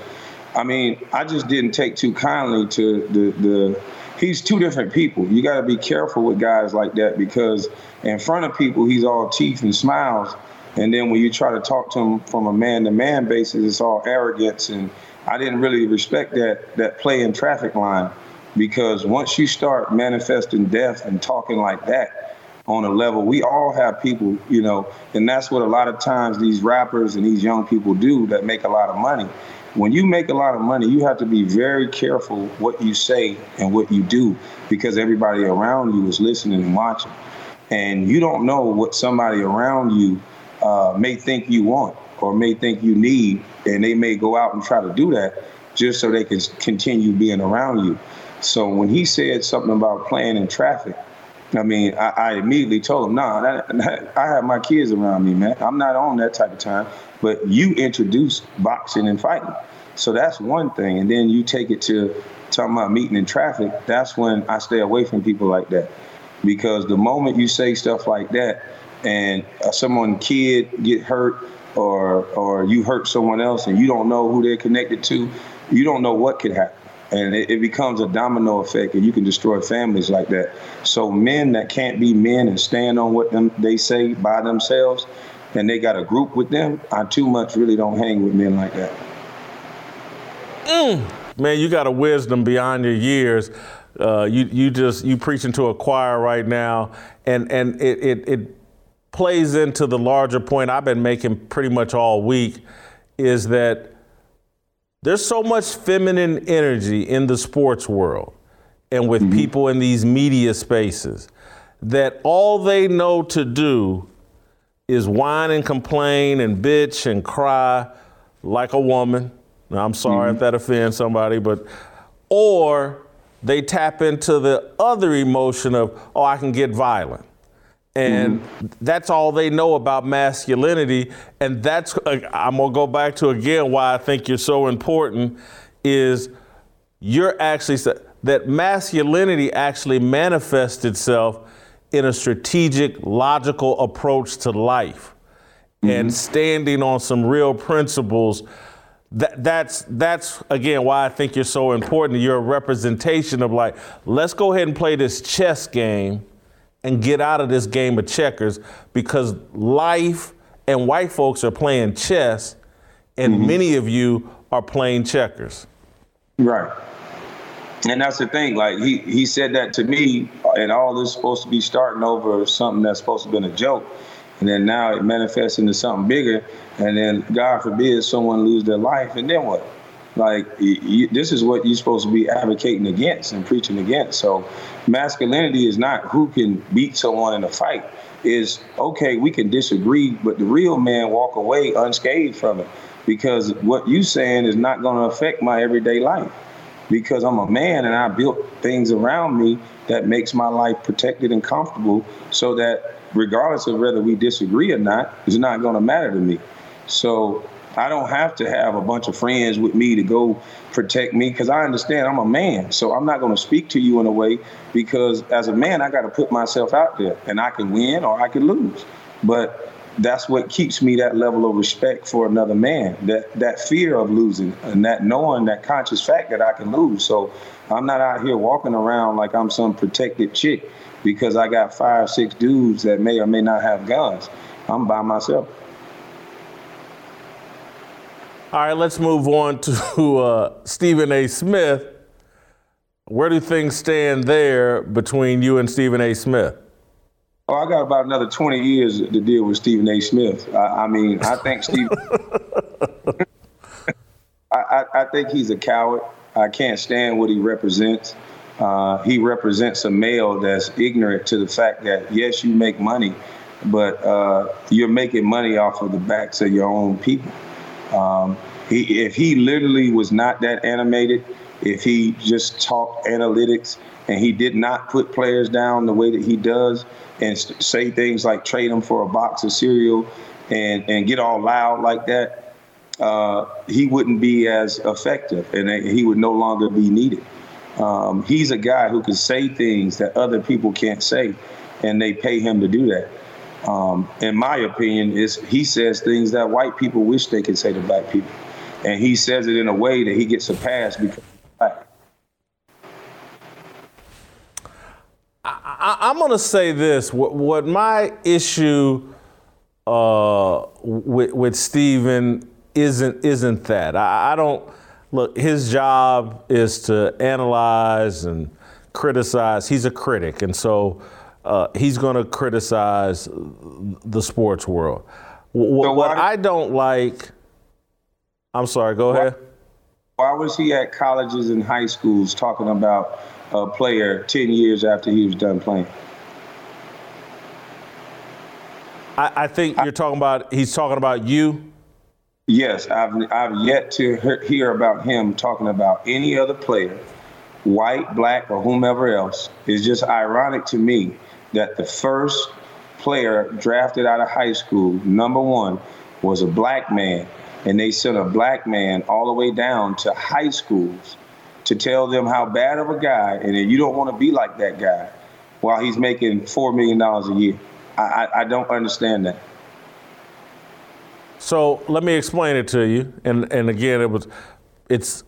I mean, I just didn't take too kindly to the the he's two different people. You got to be careful with guys like that because in front of people, he's all teeth and smiles. And then when you try to talk to him from a man to man basis, it's all arrogance. And I didn't really respect that, that play in traffic line because once you start manifesting death and talking like that, on a level. We all have people, you know, and that's what a lot of times these rappers and these young people do that make a lot of money when you make a lot of money, you have to be very careful what you say and what you do because everybody around you is listening and watching. And you don't know what somebody around you uh, may think you want or may think you need, and they may go out and try to do that just so they can continue being around you. So when he said something about playing in traffic, I mean, I, I immediately told him, nah, that, that, I have my kids around me, man. I'm not on that type of time. But you introduce boxing and fighting. So that's one thing. And then you take it to talking about meeting in traffic. That's when I stay away from people like that. Because the moment you say stuff like that and uh, someone kid get hurt or or you hurt someone else and you don't know who they're connected to, you don't know what could happen and it, it, becomes a domino effect and you can destroy families like that. So men that can't be men and stand on what them they say by themselves and they got a group with them i too much really don't hang with men like that. Mm. man you got a wisdom beyond your years. Uh, you you just you preaching to a choir right now and and it, it it plays into the larger point i've been making pretty much all week is that there's so much feminine energy in the sports world and with mm-hmm. people in these media spaces that all they know to do is whine and complain and bitch and cry like a woman. Now, I'm sorry mm-hmm. if that offends somebody, but, or they tap into the other emotion of, oh, I can get violent. And mm-hmm. that's all they know about masculinity. And that's, uh, I'm going to go back to again why I think you're so important is you're actually, that masculinity actually manifests itself in a strategic, logical approach to life mm-hmm. and standing on some real principles. That, that's that's again why I think you're so important. You're a representation of like, let's go ahead and play this chess game and get out of this game of checkers because life and white folks are playing chess and mm-hmm. many of you are playing checkers. Right. And that's the thing. Like he he said that to me, and all this supposed to be starting over something that's supposed to have been a joke, and then now it manifests into something bigger, and then God forbid someone lose their life, and then what? Like you, this is what you're supposed to be advocating against and preaching against. So masculinity is not who can beat someone in a fight. Is okay, we can disagree, but the real man walk away unscathed from it because what you saying is not going to affect my everyday life because I'm a man and I built things around me that makes my life protected and comfortable so that regardless of whether we disagree or not, it's not going to matter to me. So I don't have to have a bunch of friends with me to go protect me because I understand I'm a man. So I'm not going to speak to you in a way because as a man, I got to put myself out there and I can win or I can lose. But that's what keeps me that level of respect for another man. That that fear of losing and that knowing that conscious fact that I can lose. So I'm not out here walking around like I'm some protected chick because I got five, six dudes that may or may not have guns. I'm by myself. All right, let's move on to uh, Stephen A. Smith. Where do things stand there between you and Stephen A. Smith? Oh, I got about another 20 years to deal with Stephen A. Smith. I, I mean, I think Steve. I, I, I, think he's a coward. I can't stand what he represents. Uh, he represents a male that's ignorant to the fact that yes, you make money, but uh, you're making money off of the backs of your own people. Um, he, if he literally was not that animated, if he just talked analytics and he did not put players down the way that he does and say things like trade them for a box of cereal and, and get all loud like that, uh, he wouldn't be as effective and he would no longer be needed. Um, he's a guy who can say things that other people can't say, and they pay him to do that. Um, in my opinion, is he says things that white people wish they could say to black people, and he says it in a way that he gets a pass because black. I, am going to say this: what, what my issue uh, with, with Stephen isn't isn't that I, I don't look, his job is to analyze and criticize. He's a critic, and so uh, he's going to criticize the sports world. W- so what I don't like, I'm sorry, go why, ahead. Why was he at colleges and high schools talking about a player 10 years after he was done playing? I, I think you're talking about, he's talking about you. Yes, I've I've yet to hear about him talking about any other player, white, black, or whomever else. It's just ironic to me that the first player drafted out of high school, number one, was a black man, and they sent a black man all the way down to high schools to tell them how bad of a guy, and you don't want to be like that guy, while he's making four million dollars a year. I, I, I don't understand that. So let me explain it to you. And and again, it was it's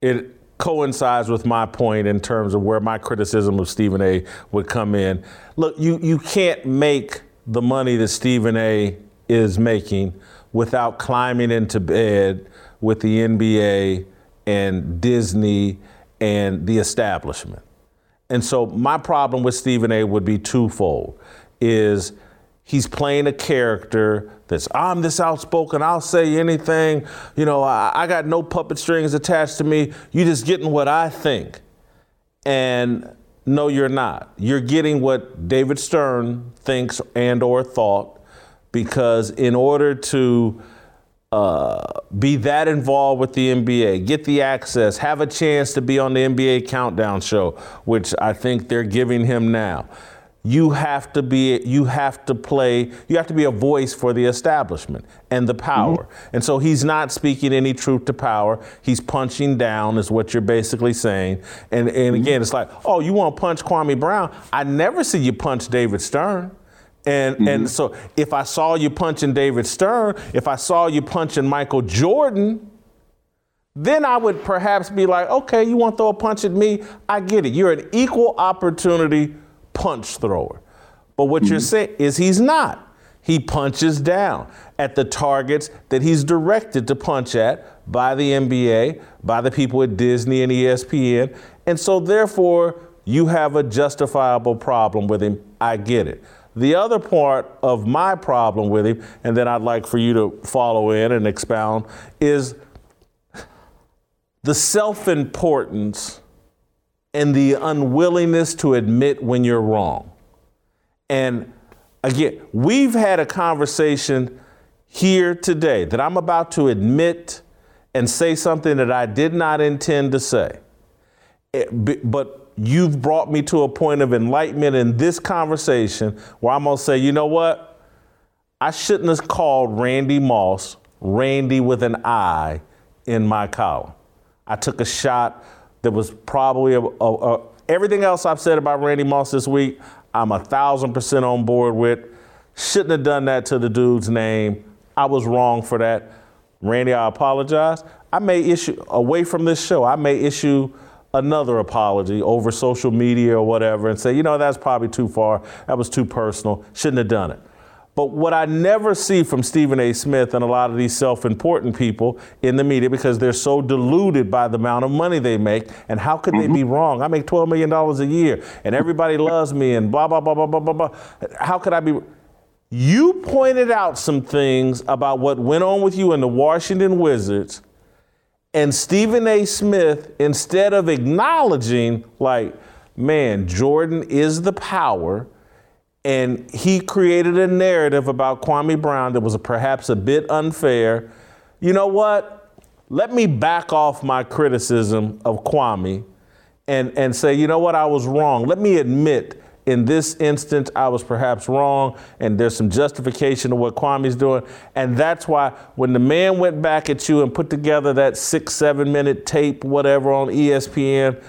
it coincides with my point in terms of where my criticism of Stephen A would come in. Look, you you can't make the money that Stephen A is making without climbing into bed with the NBA and Disney and the establishment. And so my problem with Stephen A would be twofold is he's playing a character that's I'm this outspoken, I'll say anything, you know, I, I, got no puppet strings attached to me. You just getting what I think. And no, you're not. You're getting what David Stern thinks and or thought, because in order to uh, be that involved with the NBA, get the access, have a chance to be on the NBA countdown show, which I think they're giving him now you have to be you have to play you have to be a voice for the establishment and the power mm-hmm. and so he's not speaking any truth to power he's punching down is what you're basically saying and and mm-hmm. again it's like oh you want to punch kwame brown i never see you punch david stern and mm-hmm. and so if i saw you punching david stern if i saw you punching michael jordan then I would perhaps be like, okay, you want to throw a punch at me? I get it. You're an equal opportunity punch thrower. But what mm-hmm. you're saying is he's not. He punches down at the targets that he's directed to punch at by the NBA, by the people at Disney and ESPN. And so, therefore, you have a justifiable problem with him. I get it. The other part of my problem with him, and then I'd like for you to follow in and expound, is the self importance and the unwillingness to admit when you're wrong. And again, we've had a conversation here today that I'm about to admit and say something that I did not intend to say. It, but you've brought me to a point of enlightenment in this conversation where I'm going to say, you know what? I shouldn't have called Randy Moss Randy with an I in my column. I took a shot that was probably a, a, a, everything else I've said about Randy Moss this week. I'm a thousand percent on board with. Shouldn't have done that to the dude's name. I was wrong for that. Randy, I apologize. I may issue, away from this show, I may issue another apology over social media or whatever and say, you know, that's probably too far. That was too personal. Shouldn't have done it. But what I never see from Stephen A. Smith and a lot of these self important people in the media because they're so deluded by the amount of money they make, and how could mm-hmm. they be wrong? I make $12 million a year and everybody loves me and blah, blah, blah, blah, blah, blah, blah. How could I be? You pointed out some things about what went on with you in the Washington Wizards, and Stephen A. Smith, instead of acknowledging, like, man, Jordan is the power and he created a narrative about Kwame Brown that was perhaps a bit unfair. You know what? Let me back off my criticism of Kwame and, and say, you know what, I was wrong. Let me admit in this instance I was perhaps wrong and there's some justification of what Kwame's doing. And that's why when the man went back at you and put together that six, seven minute tape, whatever, on ESPN,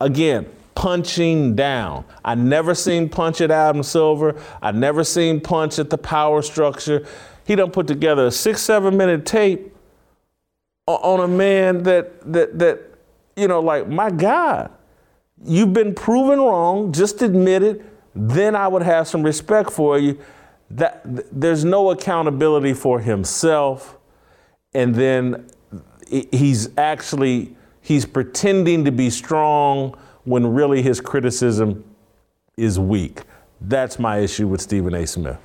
again, punching down. I never seen punch at Adam Silver. I never seen punch at the power structure. He done put together a six, seven minute tape on a man that that that you know, like my God, you've been proven wrong. Just admit it. Then I would have some respect for you. That there's no accountability for himself, and then he's actually he's pretending to be strong when really his criticism is weak. That's my issue with Stephen A. Smith.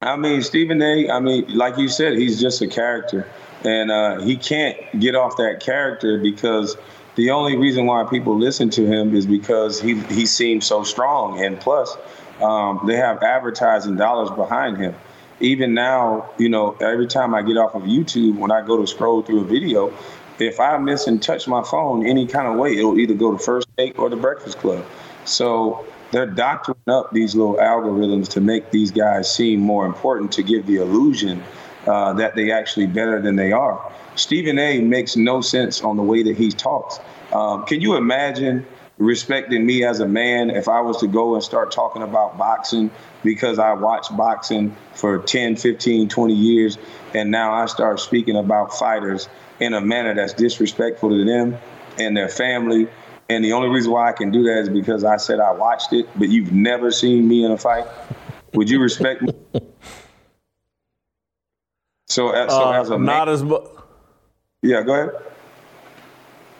I mean, Stephen A., I mean, like you said, he's just a character. And uh, he can't get off that character because the only reason why people listen to him is because he, he seems so strong. And plus, um, they have advertising dollars behind him. Even now, you know, every time I get off of YouTube, when I go to scroll through a video, if I miss and touch my phone any kind of way, it'll either go to First Take or the Breakfast Club. So they're doctoring up these little algorithms to make these guys seem more important to give the illusion uh, that they actually better than they are. Stephen A. makes no sense on the way that he talks. Um, can you imagine respecting me as a man if I was to go and start talking about boxing because I watched boxing for 10, 15, 20 years, and now I start speaking about fighters in a manner that's disrespectful to them and their family. And the only reason why I can do that is because I said I watched it, but you've never seen me in a fight. Would you respect me? So, uh, so uh, as a not man, as much. Yeah, go ahead.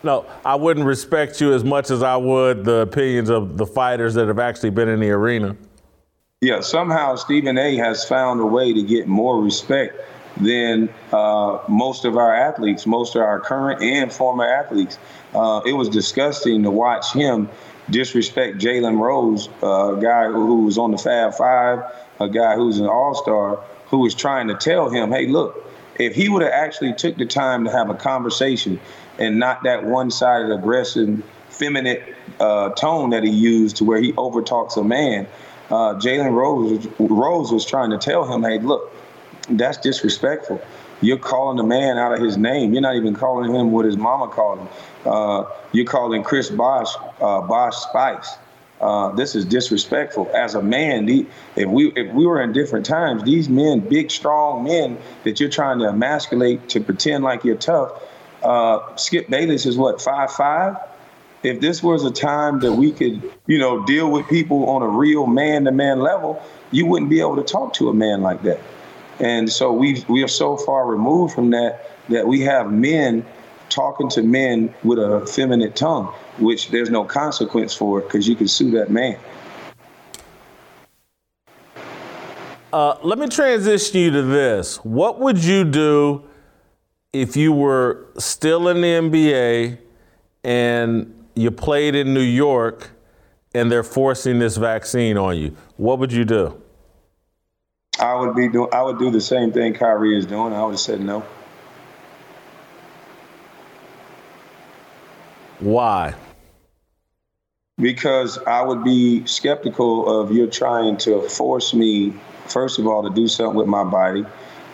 No, I wouldn't respect you as much as I would the opinions of the fighters that have actually been in the arena. Yeah, somehow Stephen A. has found a way to get more respect than uh, most of our athletes, most of our current and former athletes. Uh, it was disgusting to watch him disrespect Jalen Rose, a guy who was on the Fab Five, a guy who's an All Star, who was trying to tell him, "Hey, look, if he would have actually took the time to have a conversation and not that one-sided, aggressive, feminine uh, tone that he used to where he overtalks a man." Uh, Jalen Rose, Rose was trying to tell him, "Hey, look." That's disrespectful. You're calling the man out of his name. You're not even calling him what his mama called him. Uh, you're calling Chris Bosh uh, Bosh Spice. Uh, this is disrespectful. As a man, the, if we if we were in different times, these men, big strong men that you're trying to emasculate to pretend like you're tough. Uh, Skip Bayless is what five five. If this was a time that we could, you know, deal with people on a real man-to-man level, you wouldn't be able to talk to a man like that. And so we we are so far removed from that that we have men talking to men with a feminine tongue, which there's no consequence for because you can sue that man. Uh, let me transition you to this. What would you do if you were still in the NBA and you played in New York and they're forcing this vaccine on you? What would you do? I would be doing. I would do the same thing Kyrie is doing. I would have said no. Why? Because I would be skeptical of you trying to force me, first of all, to do something with my body.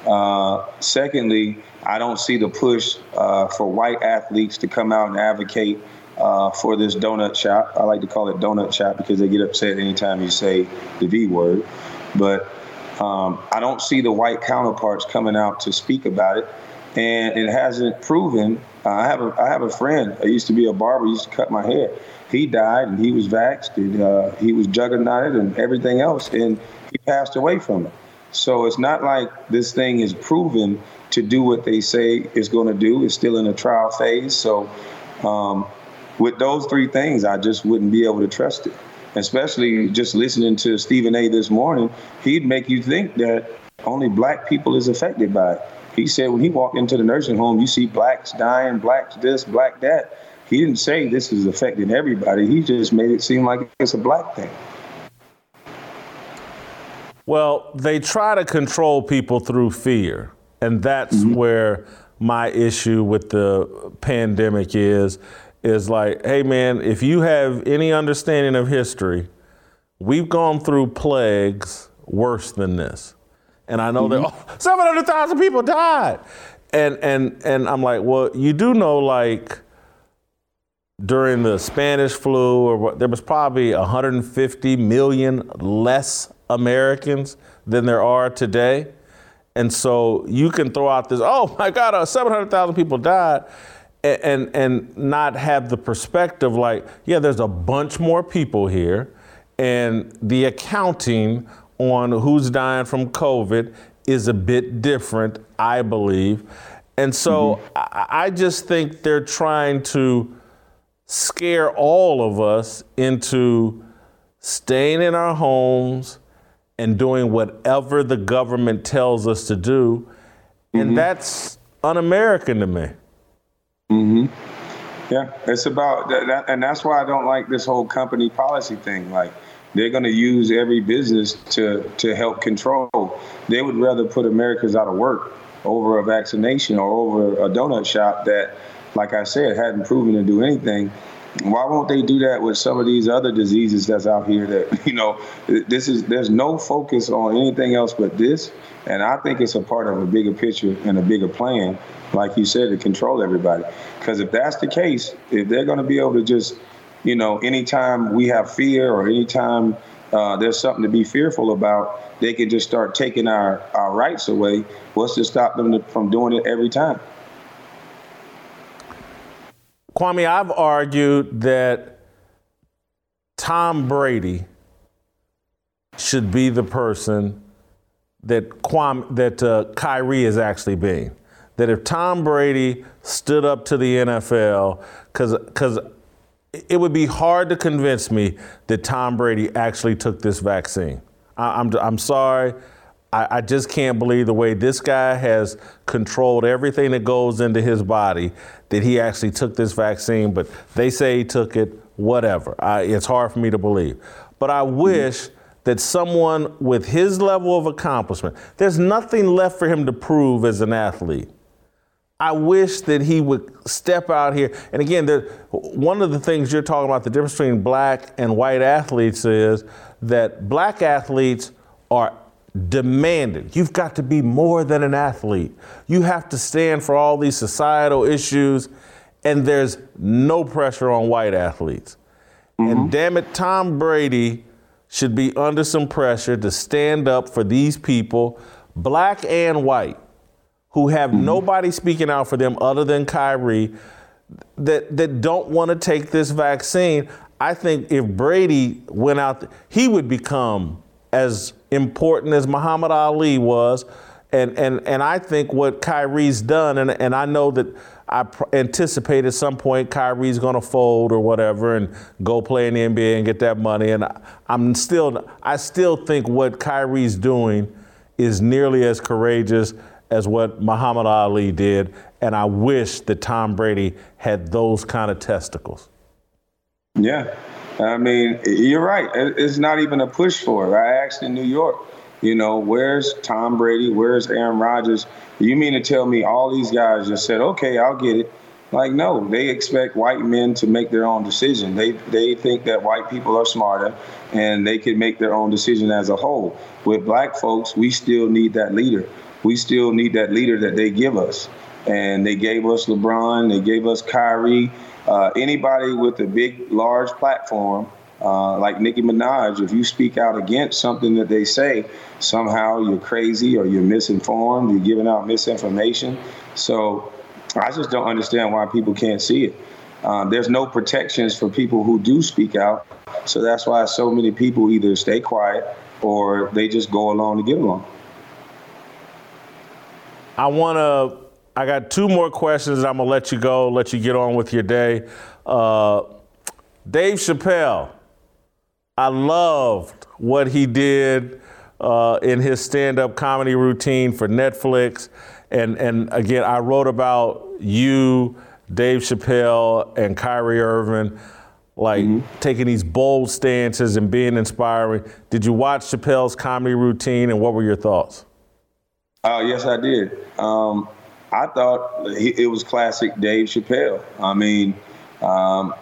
Uh, secondly, I don't see the push uh, for white athletes to come out and advocate uh, for this donut shop. I like to call it donut shop because they get upset anytime you say the V word. But um, I don't see the white counterparts coming out to speak about it, and it hasn't proven. Uh, I have a I have a friend. I used to be a barber. He used to cut my hair. He died, and he was vaxxed, and uh, he was juggernauted, and everything else, and he passed away from it. So it's not like this thing is proven to do what they say it's going to do. It's still in a trial phase. So um, with those three things, I just wouldn't be able to trust it. Especially just listening to Stephen A. this morning, he'd make you think that only black people is affected by it. He said when he walked into the nursing home, you see blacks dying, blacks this, black that. He didn't say this is affecting everybody. He just made it seem like it's a black thing. Well, they try to control people through fear. And that's mm-hmm. where my issue with the pandemic is is like, hey man, if you have any understanding of history, we've gone through plagues worse than this. And I know mm-hmm. that oh, 700,000 people died. And and and I'm like, well, you do know like during the Spanish flu or what there was probably 150 million less Americans than there are today. And so you can throw out this, oh my God, uh, 700,000 people died, and, and, and not have the perspective like, yeah, there's a bunch more people here, and the accounting on who's dying from COVID is a bit different, I believe. And so mm-hmm. I, I just think they're trying to scare all of us into staying in our homes and doing whatever the government tells us to do. And mm-hmm. that's un American to me. Hmm Yeah, it's about that, and that's why I don't like this whole company policy thing. Like, they're going to use every business to to help control. They would rather put Americans out of work over a vaccination or over a donut shop that, like I said, hadn't proven to do anything why won't they do that with some of these other diseases that's out here that you know this is there's no focus on anything else but this and i think it's a part of a bigger picture and a bigger plan like you said to control everybody. Because if that's the case if they're going to be able to just you know anytime we have fear or anytime uh, there's something to be fearful about they can just start taking our, our rights away. What's to stop them from doing it every time? Kwame, I've argued that Tom Brady should be the person that Kwame, that uh, Kyrie is actually being. That if Tom Brady stood up to the NFL, because it would be hard to convince me that Tom Brady actually took this vaccine. I, I'm I'm sorry. I, I, just can't believe the way this guy has controlled everything that goes into his body that he actually took this vaccine, but they say he took it, whatever. I, it's hard for me to believe. But I wish that someone with his level of accomplishment, there's nothing left for him to prove as an athlete. I wish that he would step out here. And again, there, one of the things you're talking about, the difference between black and white athletes is that black athletes are demanded. You've got to be more than an athlete. You have to stand for all these societal issues, and there's no pressure on white athletes. Mm-hmm. And damn it, Tom Brady should be under some pressure to stand up for these people, black and white, who have mm-hmm. nobody speaking out for them other than Kyrie, that, that don't want to take this vaccine. I think if Brady went out, he would become as important as Muhammad Ali was. And, and, and I think what Kyrie's done, and, and I know that I pr- anticipate at some point Kyrie's going to fold or whatever and go play in the NBA and get that money. And I, I'm still, I still think what Kyrie's doing is nearly as courageous as what Muhammad Ali did. And I wish that Tom Brady had those kind of testicles. Yeah, I mean, you're right. It's not even a push for it. I asked in New York, you know, where's Tom Brady? Where's Aaron Rodgers? You mean to tell me all these guys just said, okay, I'll get it? Like, no, they expect white men to make their own decision. They they think that white people are smarter and they can make their own decision as a whole. With black folks, we still need that leader. We still need that leader that they give us. And they gave us LeBron, they gave us Kyrie, uh, anybody with a big, large platform Uh, like Nicki Minaj, if you speak out against something that they say, somehow you're crazy or you're misinformed, you're giving out misinformation. So I just don't understand why people can't see it. Uh, there's no protections for people who do speak out. So that's why so many people either stay quiet or they just go along to get along. I want to, I got two more questions. I'm going to let you go, let you get on with your day. Uh, Dave Chappelle, I loved what he did uh, in his stand-up comedy routine for Netflix, and and again, I wrote about you, Dave Chappelle, and Kyrie Irving, like mm-hmm. taking these bold stances and being inspiring. Did you watch Chappelle's comedy routine, and what were your thoughts? Oh yes, I did. Um, I thought it was classic Dave Chappelle. I mean. Um,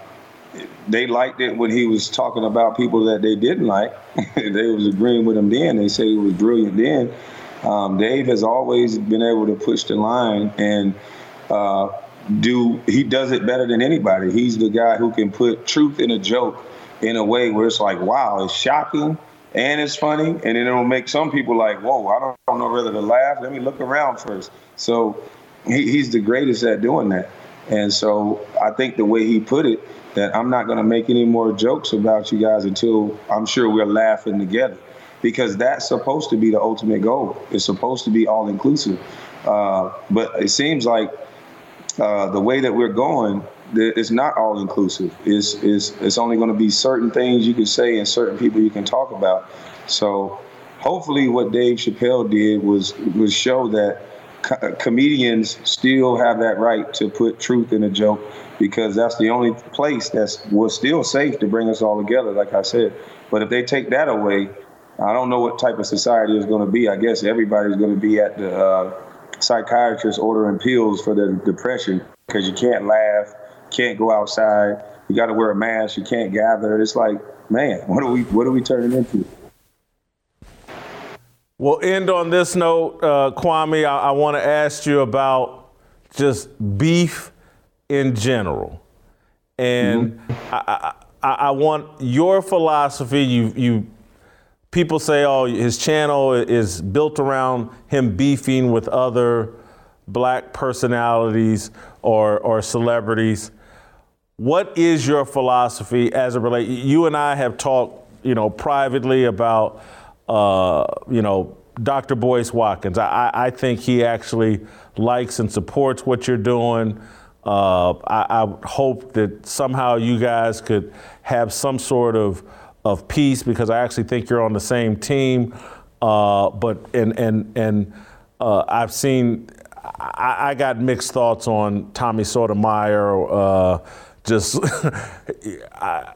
they liked it when he was talking about people that they didn't like. they was agreeing with him then. They said he was brilliant then. Um, Dave has always been able to push the line and uh, do. He does it better than anybody. He's the guy who can put truth in a joke in a way where it's like, wow, it's shocking and it's funny, and then it'll make some people like, whoa, I don't, I don't know whether to laugh. Let me look around first. So he, he's the greatest at doing that. And so I think the way he put it that I'm not going to make any more jokes about you guys until I'm sure we're laughing together. Because that's supposed to be the ultimate goal. It's supposed to be all inclusive. Uh, but it seems like uh, the way that we're going, it's not all inclusive. It's, it's, it's only going to be certain things you can say and certain people you can talk about. So hopefully, what Dave Chappelle did was was show that co- comedians still have that right to put truth in a joke because that's the only place that's was still safe to bring us all together, like I said. But if they take that away, I don't know what type of society is going to be. I guess everybody's going to be at the uh, psychiatrist ordering pills for their depression because you can't laugh, can't go outside, you got to wear a mask, you can't gather. It's like, man, what are we what are we turning into? We'll end on this note, uh, Kwame. I, I want to ask you about just beef in general, and mm-hmm. I, I, I, want your philosophy. You, you, people say, oh, his channel is built around him beefing with other black personalities or or celebrities. What is your philosophy as it relates? You and I have talked, you know, privately about, uh, you know, Dr. Boyce Watkins. I, I think he actually likes and supports what you're doing. Uh, I, I, hope that somehow you guys could have some sort of of peace because I actually think you're on the same team. Uh, but and and and uh, I've seen I, I, got mixed thoughts on Tommy Sotomayor. Uh, just I,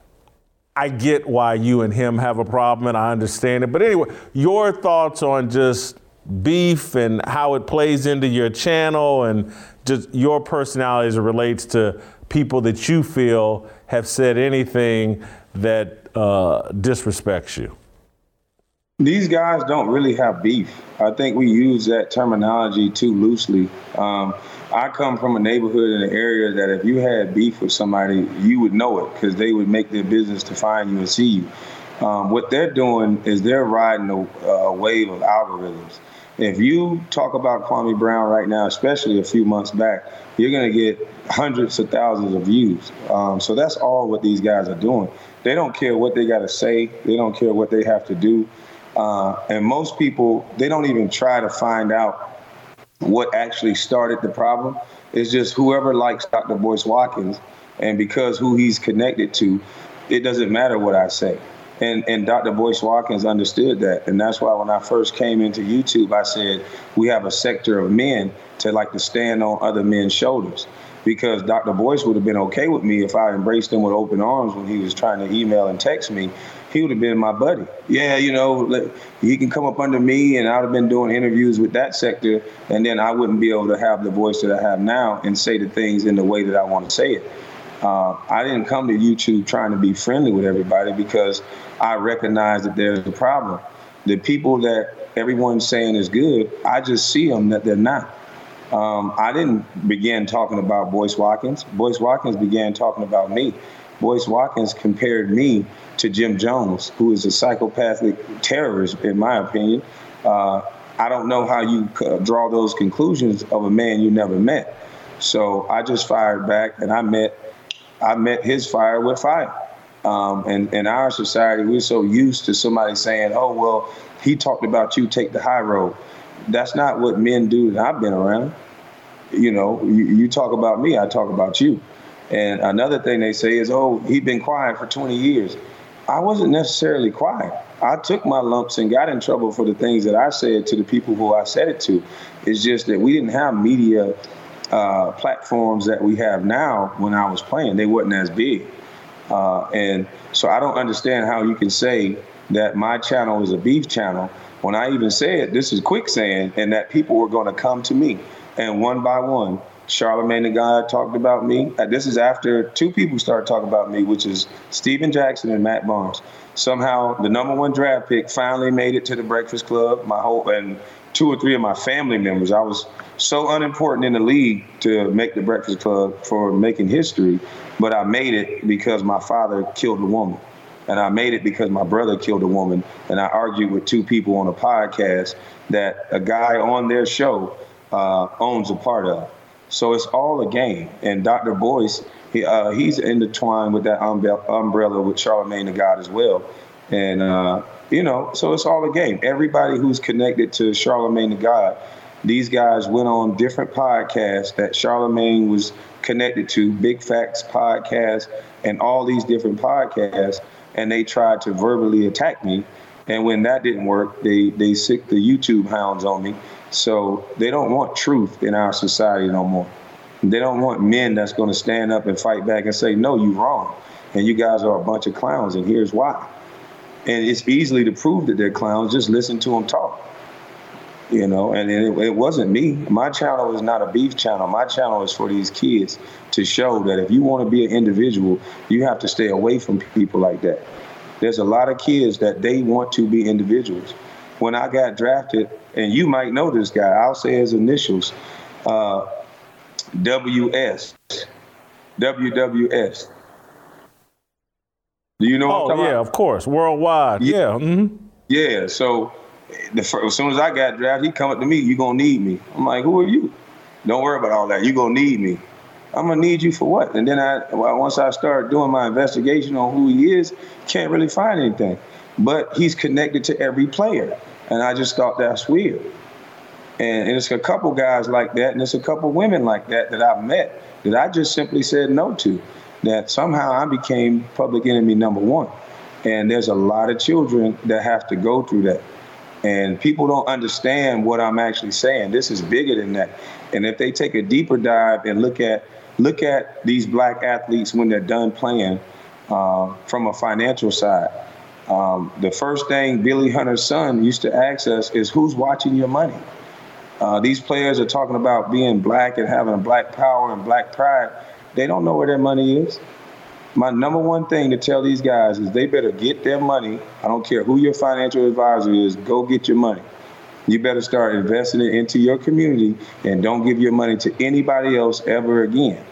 I get why you and him have a problem, and I understand it. But anyway, your thoughts on just beef and how it plays into your channel and just your personality as it relates to people that you feel have said anything that uh, disrespects you? These guys don't really have beef. I think we use that terminology too loosely. Um, I come from a neighborhood in an area that if you had beef with somebody, you would know it because they would make their business to find you and see you. Um, what they're doing is they're riding a, a wave of algorithms. If you talk about Kwame Brown right now, especially a few months back, you're going to get hundreds of thousands of views. Um, so that's all what these guys are doing. They don't care what they got to say. They don't care what they have to do. Uh, and most people, they don't even try to find out what actually started the problem. It's just whoever likes Dr. Boyce Watkins, and because who he's connected to, it doesn't matter what I say. And, and Dr. Boyce Watkins understood that. And that's why when I first came into YouTube, I said, we have a sector of men to like to stand on other men's shoulders. Because Dr. Boyce would have been okay with me if I embraced him with open arms when he was trying to email and text me. He would have been my buddy. Yeah, you know, he can come up under me, and I'd have been doing interviews with that sector, and then I wouldn't be able to have the voice that I have now and say the things in the way that I want to say it. Uh, I didn't come to YouTube trying to be friendly with everybody because I recognize that there's a problem. The people that everyone's saying is good, I just see them that they're not. Um, I didn't begin talking about Boyce Watkins. Boyce Watkins began talking about me. Boyce Watkins compared me to Jim Jones, who is a psychopathic terrorist, in my opinion. Uh, I don't know how you draw those conclusions of a man you never met. So I just fired back, and I met, I met his fire with fire. Um, and in our society, we're so used to somebody saying, "Oh well, he talked about you. Take the high road." That's not what men do that I've been around. You know, you, you talk about me, I talk about you. And another thing they say is, "Oh, he's been quiet for 20 years." I wasn't necessarily quiet. I took my lumps and got in trouble for the things that I said to the people who I said it to. It's just that we didn't have media uh, platforms that we have now when I was playing. They wasn't as big. Uh, and so I don't understand how you can say that my channel is a beef channel when I even said this is quicksand and that people were going to come to me. And one by one, Charlemagne the God talked about me. Uh, this is after two people started talking about me, which is Stephen Jackson and Matt Barnes. Somehow, the number one draft pick finally made it to the Breakfast Club. My whole and two or three of my family members. I was so unimportant in the league to make the Breakfast Club for making history, but I made it because my father killed a woman. And I made it because my brother killed a woman. And I argued with two people on a podcast that a guy on their show uh, owns a part of. So it's all a game. And Dr. Boyce, he, uh, he's intertwined with that umbrella with Charlemagne the God as well. And, uh, you know, so it's all a game. Everybody who's connected to Charlemagne the God, these guys went on different podcasts that Charlemagne was connected to, Big Facts podcast, and all these different podcasts, and they tried to verbally attack me. And when that didn't work, they they sicked the YouTube hounds on me. So they don't want truth in our society no more. They don't want men that's going to stand up and fight back and say, "No, you're wrong," and you guys are a bunch of clowns, and here's why. And it's easily to prove that they're clowns. Just listen to them talk. You know, and it, it wasn't me. My channel is not a beef channel. My channel is for these kids to show that if you want to be an individual, you have to stay away from people like that. There's a lot of kids that they want to be individuals. When I got drafted, and you might know this guy, I'll say his initials, uh, WS. WWS. Do you know? Oh yeah, about? of course, worldwide. Yeah. Yeah. Mm-hmm. yeah so the, as soon as I got drafted, he come up to me. You gonna need me? I'm like, who are you? Don't worry about all that. You gonna need me. I'm gonna need you for what? And then I, once I start doing my investigation on who he is, can't really find anything. But he's connected to every player, and I just thought that's weird. And, and it's a couple guys like that, and it's a couple women like that that I've met that I just simply said no to that somehow I became public enemy number one. And there's a lot of children that have to go through that. And people don't understand what I'm actually saying. This is bigger than that. And if they take a deeper dive and look at look at these black athletes when they're done playing uh, from a financial side, um, the first thing Billy Hunter's son used to ask us is, "Who's watching your money?" Uh, these players are talking about being black and having black power and black pride. They don't know where their money is. My number one thing to tell these guys is they better get their money. I don't care who your financial advisor is, go get your money. You better start investing it into your community and don't give your money to anybody else ever again.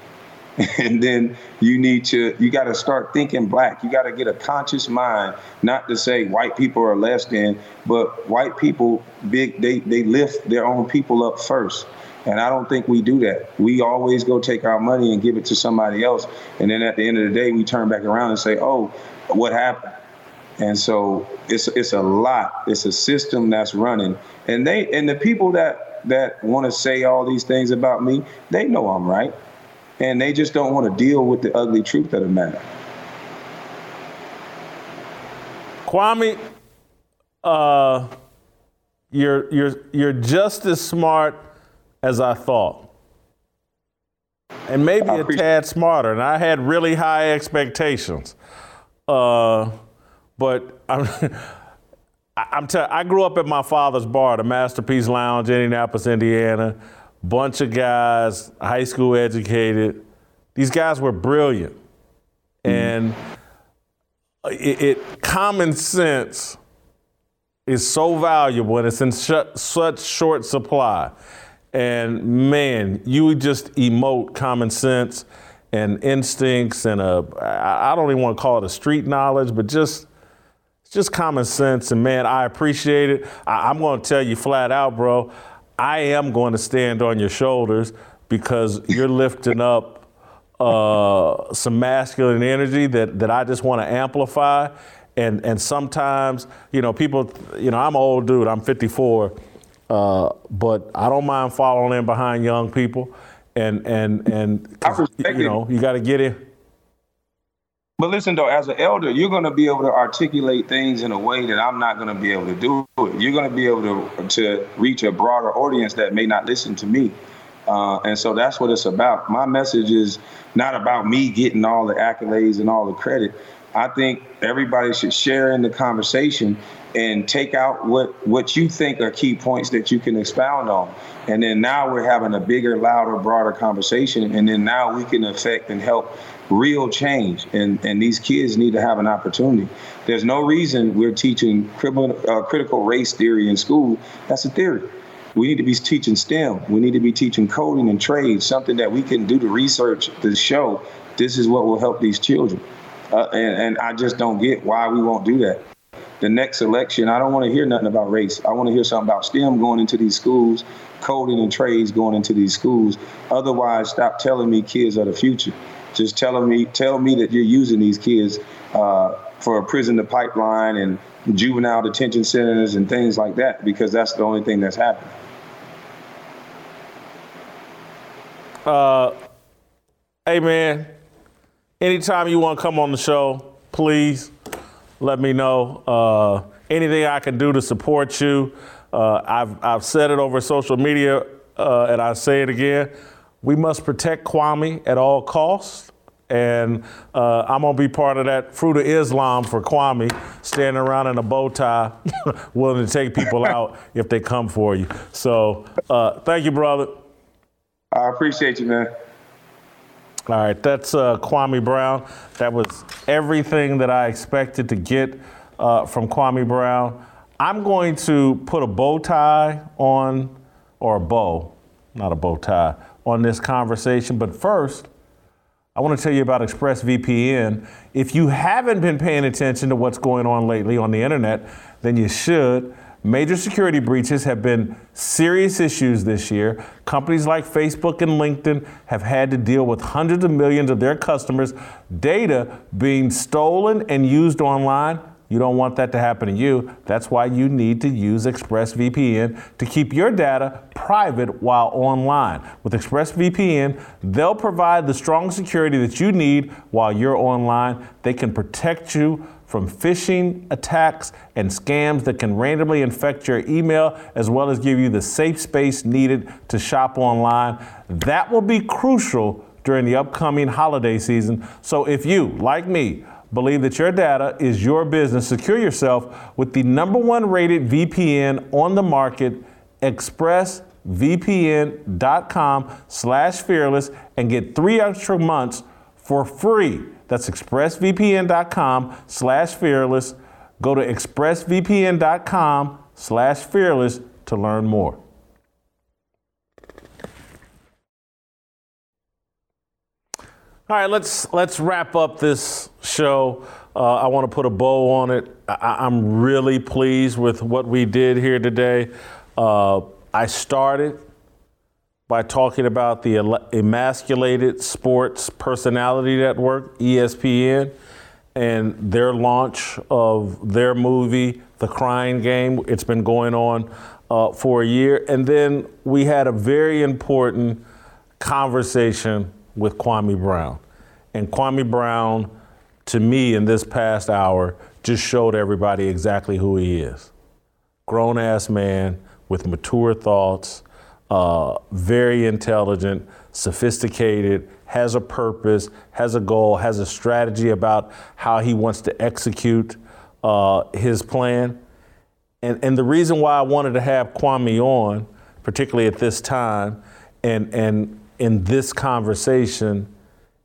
and then you need to you got to start thinking black you got to get a conscious mind not to say white people are less than but white people big they they lift their own people up first and I don't think we do that. We always go take our money and give it to somebody else. And then at the end of the day, we turn back around and say, oh, what happened? And so it's it's a lot. It's a system that's running. And they and the people that that want to say all these things about me, they know I'm right. And they just don't want to deal with the ugly truth of the matter. Kwame, uh, you're you're you're just as smart as I thought. And maybe a tad smarter. And I had really high expectations. Uh, but I'm, I'm t- I grew up at my father's bar, the Masterpiece Lounge, in Indianapolis, Indiana. Bunch of guys, high school educated. These guys were brilliant. Mm-hmm. And it, it, common sense is so valuable and it's in sh- such short supply. And man, you just emote common sense. and instincts and a I don't even want to call it a street knowledge, but just just common sense. And man, I appreciate it. I, I'm going to tell you flat out, bro. I am going to stand on your shoulders because you're lifting up uh, some masculine energy that, that I just want to amplify. And, and sometimes, you know, people, you know, I'm an old dude, I'm 54, uh, but I don't mind following in behind young people. And, and, and you know, you got to get in. But listen, though, as an elder, you're going to be able to articulate things in a way that I'm not going to be able to do it. You're going to be able to, to reach a broader audience that may not listen to me. Uh, and so that's what it's about. My message is not about me getting all the accolades and all the credit. I think everybody should share in the conversation and take out what what you think are key points that you can expound on. And then now we're having a bigger, louder, broader conversation. And then now we can affect and help real change. And, and these kids need to have an opportunity. There's no reason we're teaching criminal, uh, critical race theory in school. That's a theory. We need to be teaching STEM. We need to be teaching coding and trade, something that we can do to research to show this is what will help these children. Uh, and, and I just don't get why we won't do that. The next election, I don't want to hear nothing about race. I want to hear something about STEM going into these schools, coding and trades going into these schools. Otherwise, stop telling me kids are the future just telling me tell me that you're using these kids uh, for a prison to pipeline and juvenile detention centers and things like that because that's the only thing that's happening. Uh, hey man, anytime you want to come on the show, please let me know. Uh, anything I can do to support you. Uh, I've I've said it over social media, uh, and I say it again. We must protect Kwame at all costs. And uh, I'm gonna be part of that fruit of Islam for Kwame, standing around in a bow tie, willing to take people out if they come for you. So uh, thank you, brother. I appreciate you, man. All right, that's uh, Kwame Brown. That was everything that I expected to get uh, from Kwame Brown. I'm going to put a bow tie on, or a bow, not a bow tie, on this conversation. But first, I want to tell you about ExpressVPN. If you haven't been paying attention to what's going on lately on the internet, then you should. Major security breaches have been serious issues this year. Companies like Facebook and LinkedIn have had to deal with hundreds of millions of their customers' data being stolen and used online you don't want that to happen to you. That's why you need to use ExpressVPN to keep your data private while online. With ExpressVPN, they'll provide the strong security that you need while you're online. They can protect you from phishing attacks and scams that can randomly infect your email, as well as give you the safe space needed to shop online. That will be crucial during the upcoming holiday season. So if you, like me, Believe that your data is your business. Secure yourself with the number one rated VPN on the market, expressvpn.com slash fearless, and get three extra months for free. That's expressvpn.com slash fearless. Go to expressvpn.com slash fearless to learn more. All right, let's let's wrap up this show. Uh, I want to put a bow on it. I, am really pleased with what we did here today. Uh, I started by talking about the Emasculated Sports Personality Network, ESPN, and their launch of their movie, The Crying Game. It's been going on uh, for a year. And then we had a very important conversation with Kwame Brown. And Kwame Brown, to me, in this past hour, just showed everybody exactly who he is. Grown ass man with mature thoughts, uh, very intelligent, sophisticated, has a purpose, has a goal, has a strategy about how he wants to execute uh, his plan. And, and the reason why I wanted to have Kwame on, particularly at this time, and, and in this conversation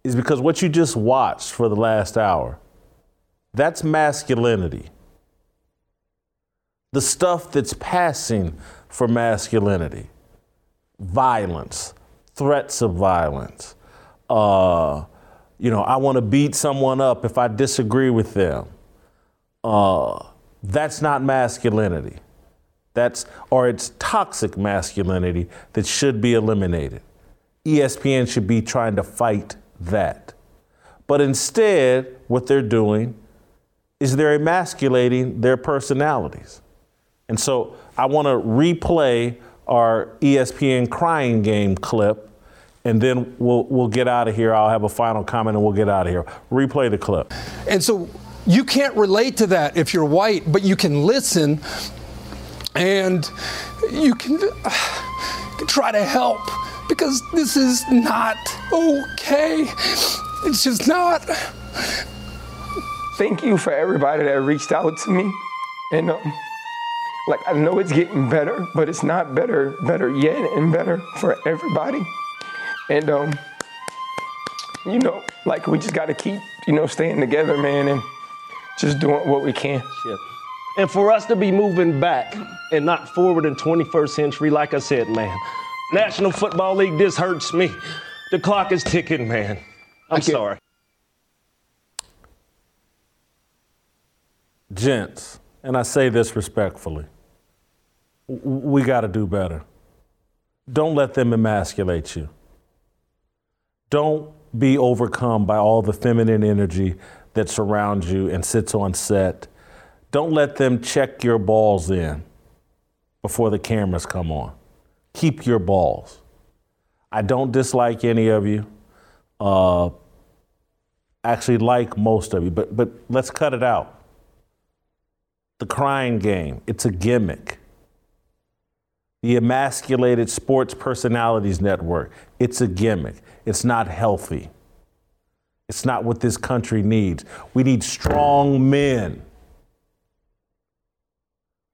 is because what you just watched for the last hour, that's masculinity. The stuff that's passing for masculinity violence, threats of violence, uh, you know, I want to beat someone up if I disagree with them. Uh, that's not masculinity. That's or it's toxic masculinity that should be eliminated. ESPN should be trying to fight that. But instead, what they're doing is they're emasculating their personalities. And so I want to replay our ESPN crying game clip and then we'll we'll get out of here. I'll have a final comment and we'll get out of here. Replay the clip. And so you can't relate to that if you're white, but you can listen and you can try to help because this is not okay. It's just not. Thank you for everybody that reached out to me. And um, like I know it's getting better, but it's not better, better yet, and better for everybody. And um, you know, like we just got to keep, you know, staying together, man, and just doing what we can. Shit. And for us to be moving back and not forward in 21st century, like I said, man, National Football League, this hurts me. The clock is ticking, man. I'm sorry. Gents, and I say this respectfully, we got to do better. Don't let them emasculate you. Don't be overcome by all the feminine energy that surrounds you and sits on set. Don't let them check your balls in before the cameras come on. Keep your balls. I don't dislike any of you. Uh, actually, like most of you, but but let's cut it out. The crying game. It's a gimmick. The emasculated sports personalities network. It's a gimmick. It's not healthy. It's not what this country needs. We need strong men.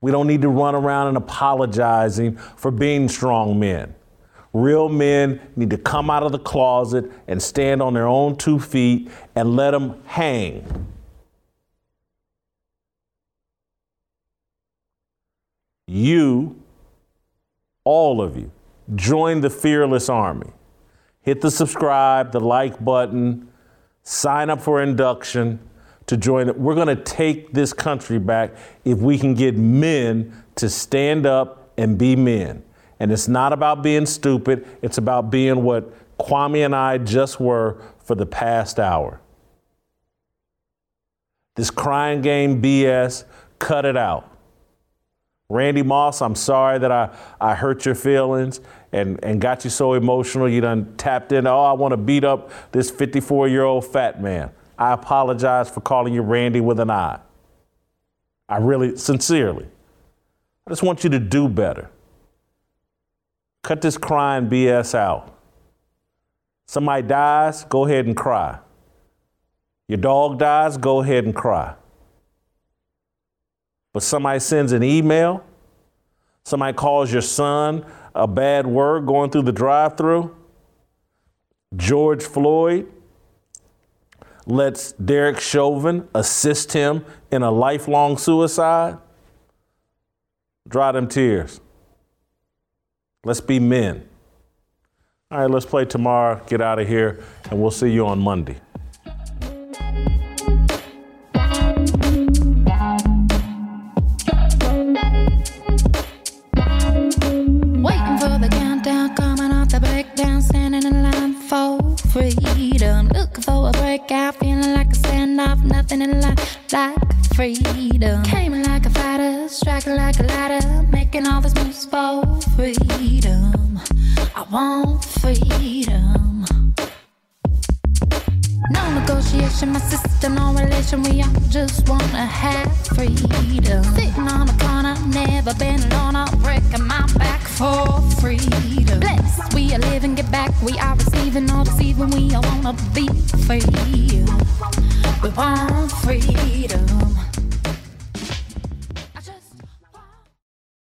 We don't need to run around and apologizing for being strong men. Real men need to come out of the closet and stand on their own two feet and let them hang. You, all of you, join the fearless army hit the subscribe, the like button, sign up for induction to join it. We're going to take this country back if we can get men to stand up and be men. And it's not about being stupid, it's about being what Kwame and I just were for the past hour. This crying game BS, cut it out. Randy Moss, I'm sorry that I, I hurt your feelings and, and got you so emotional. You done tapped in, oh, I want to beat up this 54 year old fat man. I apologize for calling you Randy with an I. I really, sincerely. I just want you to do better. Cut this crying BS out. Somebody dies, go ahead and cry. Your dog dies, go ahead and cry but somebody sends an email, somebody calls your son a bad word going through the drive through, George Floyd lets Derek Chauvin assist him in a lifelong suicide, dry them tears. Let's be men. All right, let's play tomorrow, get out of here, and we'll see you on Monday. Nothing in life like freedom. Came like a fighter, striking like a ladder, making all this moves for freedom. I want freedom. No negotiation, my sister, no relation. We all just wanna have freedom. Sitting on the Never been alone. I'm breaking my back for freedom. Blessed we are living, get back. We are receiving, all deceiving. We all wanna be free. We want freedom.